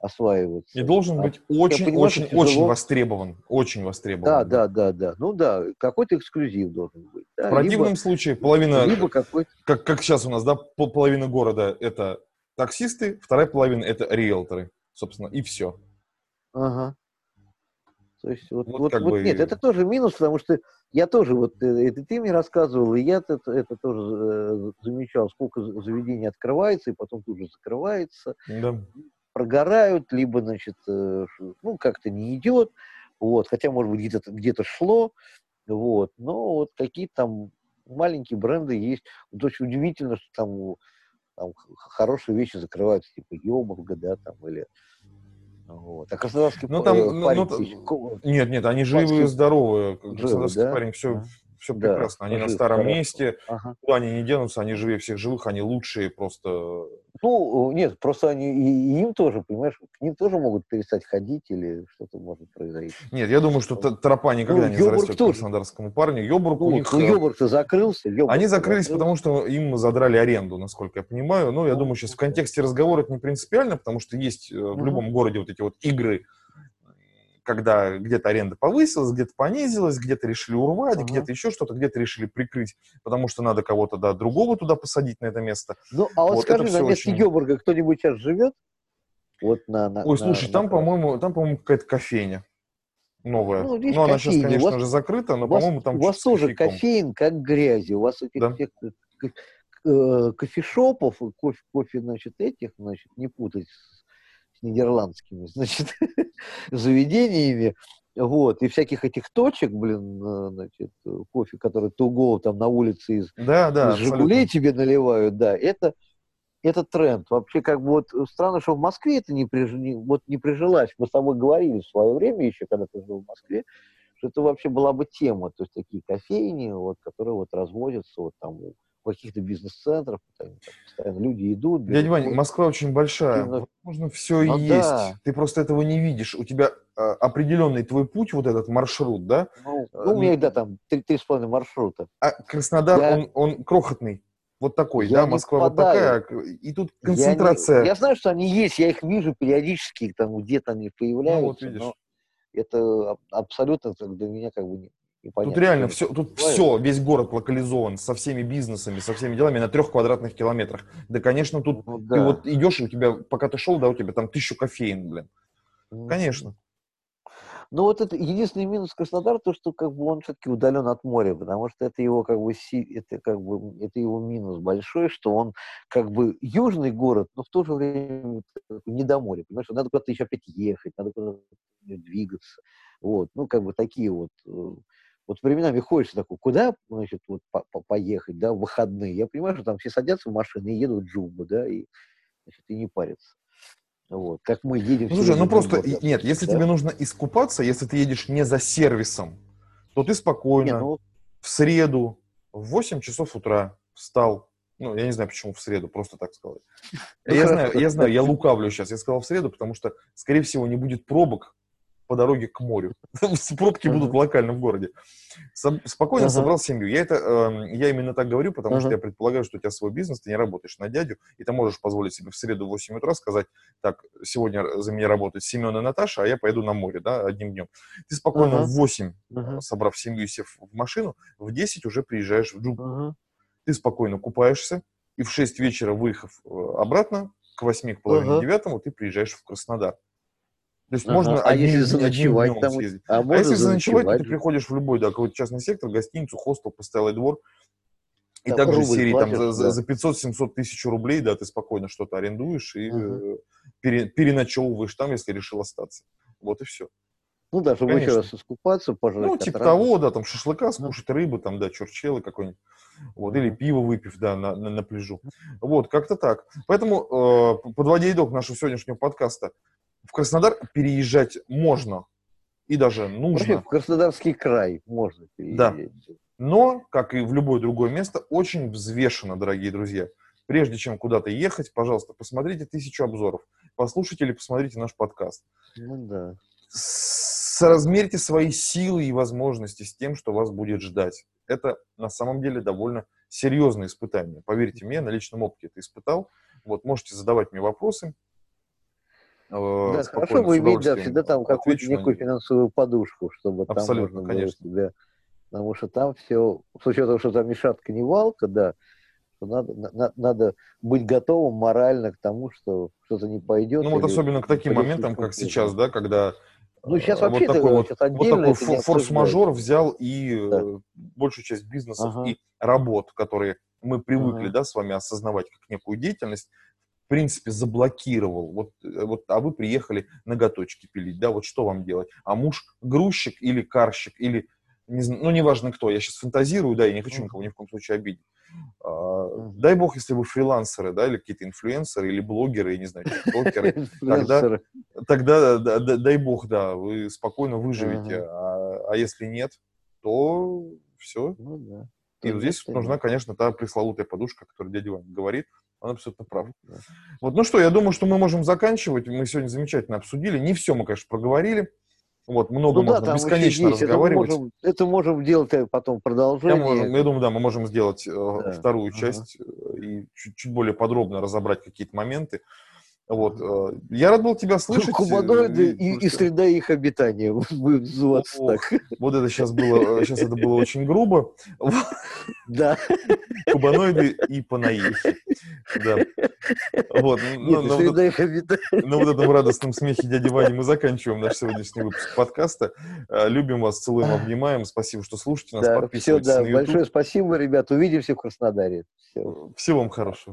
осваиваться. И должен А быть очень-очень-очень востребован. Очень востребован. Да, да, да, да. Ну да, какой-то эксклюзив должен быть. да, В противном случае половина, либо, либо какой-то как, как сейчас у нас, да, пол- половина города это таксисты, вторая половина это риэлторы, собственно, и все. Ага. То есть вот, Вот вот, вот бы- нет, это тоже минус, потому что я тоже вот э, это ты мне рассказывал, и я это, это тоже э, замечал, сколько заведений открывается и потом тут же закрывается, Да. прогорают, либо значит, э, ну как-то не идет, вот, хотя может быть где-то где-то шло, вот, но вот какие-то там маленькие бренды есть, вот очень удивительно, что там, там хорошие вещи закрываются, типа Йобурга, да, там или вот. А краснодарский Ну, там, э, ну, парень ну, ко- Нет, нет, они живые и Краснодарский- здоровые. Живы, Краснодарский да? парень, все, все Да, прекрасно. Они на жив, старом хорошо. месте, Ага. куда они не денутся, они живее всех живых, они лучшие просто. Ну, нет, просто они и, и им тоже, понимаешь, к ним тоже могут перестать ходить или что-то может произойти. Нет, я думаю, что тропа никогда Ну, не Йобург зарастет тоже. краснодарскому парню. Йобург Ну, у них... ну, э, Йобург-то закрылся. Йобург Они закрылись, потому что им задрали аренду, насколько я понимаю. Ну, я Ну, думаю, сейчас в контексте разговора это не принципиально, потому что есть э, в любом городе вот эти вот игры, когда где-то аренда повысилась, где-то понизилась, где-то решили урвать, Ага. где-то еще что-то, где-то решили прикрыть, потому что надо кого-то, да, другого туда посадить на это место. Ну, а вот, Вот скажи, на месте очень- Йобурга кто-нибудь сейчас живет? Вот на, на, Ой, на- слушай, на там, трассе. по-моему, там, по-моему, какая-то кофейня новая. Ну, Ну, она сейчас, конечно вас- же, закрыта, но, по-моему, там у вас тоже кофейком. кофеин как грязи. У вас этих Да. всех э, э, кофешопов, кофе, кофе, значит, этих, значит, не путать нидерландскими, значит, заведениями, вот, и всяких этих точек, блин, э, значит, кофе, который туго там на улице из, Да, да, из «Жигулей» абсолютно. тебе наливают, да, это, это тренд. Вообще, как бы вот странно, что в Москве это не, приж... не- вот не прижилась. Мы с тобой говорили в свое время еще, когда ты жил в Москве, что это вообще была бы тема, то есть такие кофейни, вот, которые вот разводятся вот там у каких-то бизнес-центров, постоянно люди идут. Дядя Вань, кофе. Москва очень большая. Именно- Можно все Ну есть. да. Ты просто этого не видишь. У тебя а, определенный твой путь, вот этот маршрут, да? Ну, э, ну, у меня, не- да, там три, три с половиной маршрута. А Краснодар, Я- он, он крохотный. Вот такой, Я да? не Москва вот такая. И тут Я не- концентрация. Я, знаю, что они есть, я их вижу периодически, там где-то они появляются, Ну, вот видишь. но это аб- абсолютно для меня как бы непонятно. Тут реально все, тут бывает. все, весь город локализован со всеми бизнесами, со всеми делами на трех квадратных километрах. Да, конечно, тут Ну, ты да. вот идешь, и у тебя, пока ты шел, да, у тебя там тысячу кофеин, блин. Конечно. Ну вот это единственный минус Краснодара, то, что как бы он все-таки удален от моря, потому что это его как бы это как бы это его минус большой, что он как бы южный город, но в то же время не до моря, понимаешь, надо куда-то еще опять ехать, надо куда-то двигаться, вот, ну как бы такие вот, э, вот временами хочется такой, куда, значит, вот по- по- поехать, да, в выходные, я понимаю, что там все садятся в машины и едут в Джумбу, да, и, значит, и не парятся. Вот, как мы едем Ну, слушай, ну просто, и- нет, если да? тебе нужно искупаться, если ты едешь не за сервисом, то ты Не, спокойно ну, в среду в 8 часов утра встал, Ну, я не знаю, почему в среду, просто так сказал. Ну, я знаю, я знаю, я лукавлю сейчас. Я сказал в среду, потому что, скорее всего, не будет пробок по дороге к морю. Пробки будут локально в городе. Соб- Спокойно собрал семью. Я это, эм, я именно так говорю, потому что я предполагаю, что у тебя свой бизнес, ты не работаешь на дядю, и ты можешь позволить себе в среду в 8 утра сказать, так, сегодня за меня работают Семен и Наташа, а я поеду на море, да, одним днем. Ты спокойно в 8, Ага. собрав семью и сев в машину, в 10 уже приезжаешь в Джуб. Ага. Ты спокойно купаешься, и в 6 вечера, выехав э, обратно, к 8, к половине девятому, ты приезжаешь в Краснодар. То есть Ага. можно А одним, если заночевать там? съездить. А А если заночевать, то ты приходишь в любой, да, какой-то частный сектор, гостиницу, хостел, постоялый двор, и Там также серии там, за, да. за 500-700 тысяч рублей, да, ты спокойно что-то арендуешь и э, пере- переночевываешь там, если решил остаться. Вот и все. Ну да, чтобы еще Конечно. раз искупаться, пожрать. Ну, типа того, да, там шашлыка скушать, рыбы, там, да, чурчелы какой-нибудь. Вот, или пиво выпив, да, на, на, на пляжу. Вот, как-то так. Поэтому, э, подводя итог нашего сегодняшнего подкаста, в Краснодар переезжать можно и даже Вообще нужно, в Краснодарский край можно Да. переезжать. но, как и в любое другое место, очень взвешенно, дорогие друзья. Прежде чем куда-то ехать, пожалуйста, посмотрите тысячу обзоров, послушайте или посмотрите наш подкаст. Ну да. соразмерьте свои силы и возможности с тем, что вас будет ждать. Это на самом деле довольно серьезное испытание. Поверьте мне, на личном опыте это испытал. Вот, можете задавать мне вопросы. Э, Да, хорошо бы иметь, да, всегда там какую-то некую финансовую подушку, чтобы там можно было себя... Потому что там все, с учетом, что там ни шатка, ни валка, да, что надо, на- на- надо быть готовым морально к тому, что что-то не пойдет. Ну вот особенно к таким моментам, как сейчас, да, когда Ну, сейчас э, вообще вот такой, вот, вот такой форс-мажор взял и Да. большую часть бизнесов Ага. и работ, которые мы привыкли, Ага. да, с вами осознавать как некую деятельность, в принципе, заблокировал. Вот, э, вот, а вы приехали ноготочки пилить, да, вот что вам делать? А муж грузчик или карщик, или, не ну, неважно кто, я сейчас фантазирую, да, я не хочу никого ни в коем случае обидеть. А. Дай бог, если вы фрилансеры, да, или какие-то инфлюенсеры, или блогеры, я не знаю, тиктокеры, Инфлюенсеры. тогда, да, да, дай бог, да, вы спокойно выживете. А, а если нет, то все. Ну да. И вот здесь Тогда нужна, конечно, та пресловутая подушка, о которой дядя Ваня говорит. Он абсолютно прав. Да. Вот, ну что, я думаю, что мы можем заканчивать. Мы сегодня замечательно обсудили. Не все мы, конечно, проговорили. Вот, много Ну да, можно еще бесконечно есть. Это разговаривать. можем, это можем делать э, потом Я, продолжение. можем- я думаю, да, мы можем сделать э, Да. вторую Ага. часть э, и чуть, чуть более подробно разобрать какие-то моменты. Вот. э, Я рад был тебя слышать. Кубаноиды э, и, и просто- среда их обитания будет называться так. Вот это сейчас было, сейчас это было очень грубо. Да. Кубаноиды и панаихи. Да. Вот. Нет, Ну, на, вот, среда их обитания. на вот этом радостном смехе дяди Вани мы заканчиваем наш сегодняшний выпуск подкаста. Э, Любим вас, целуем, обнимаем. Спасибо, что слушаете нас. Да, все, Подписывайтесь да. на YouTube. Большое спасибо, ребят. Увидимся в Краснодаре. Все. Всего вам хорошего.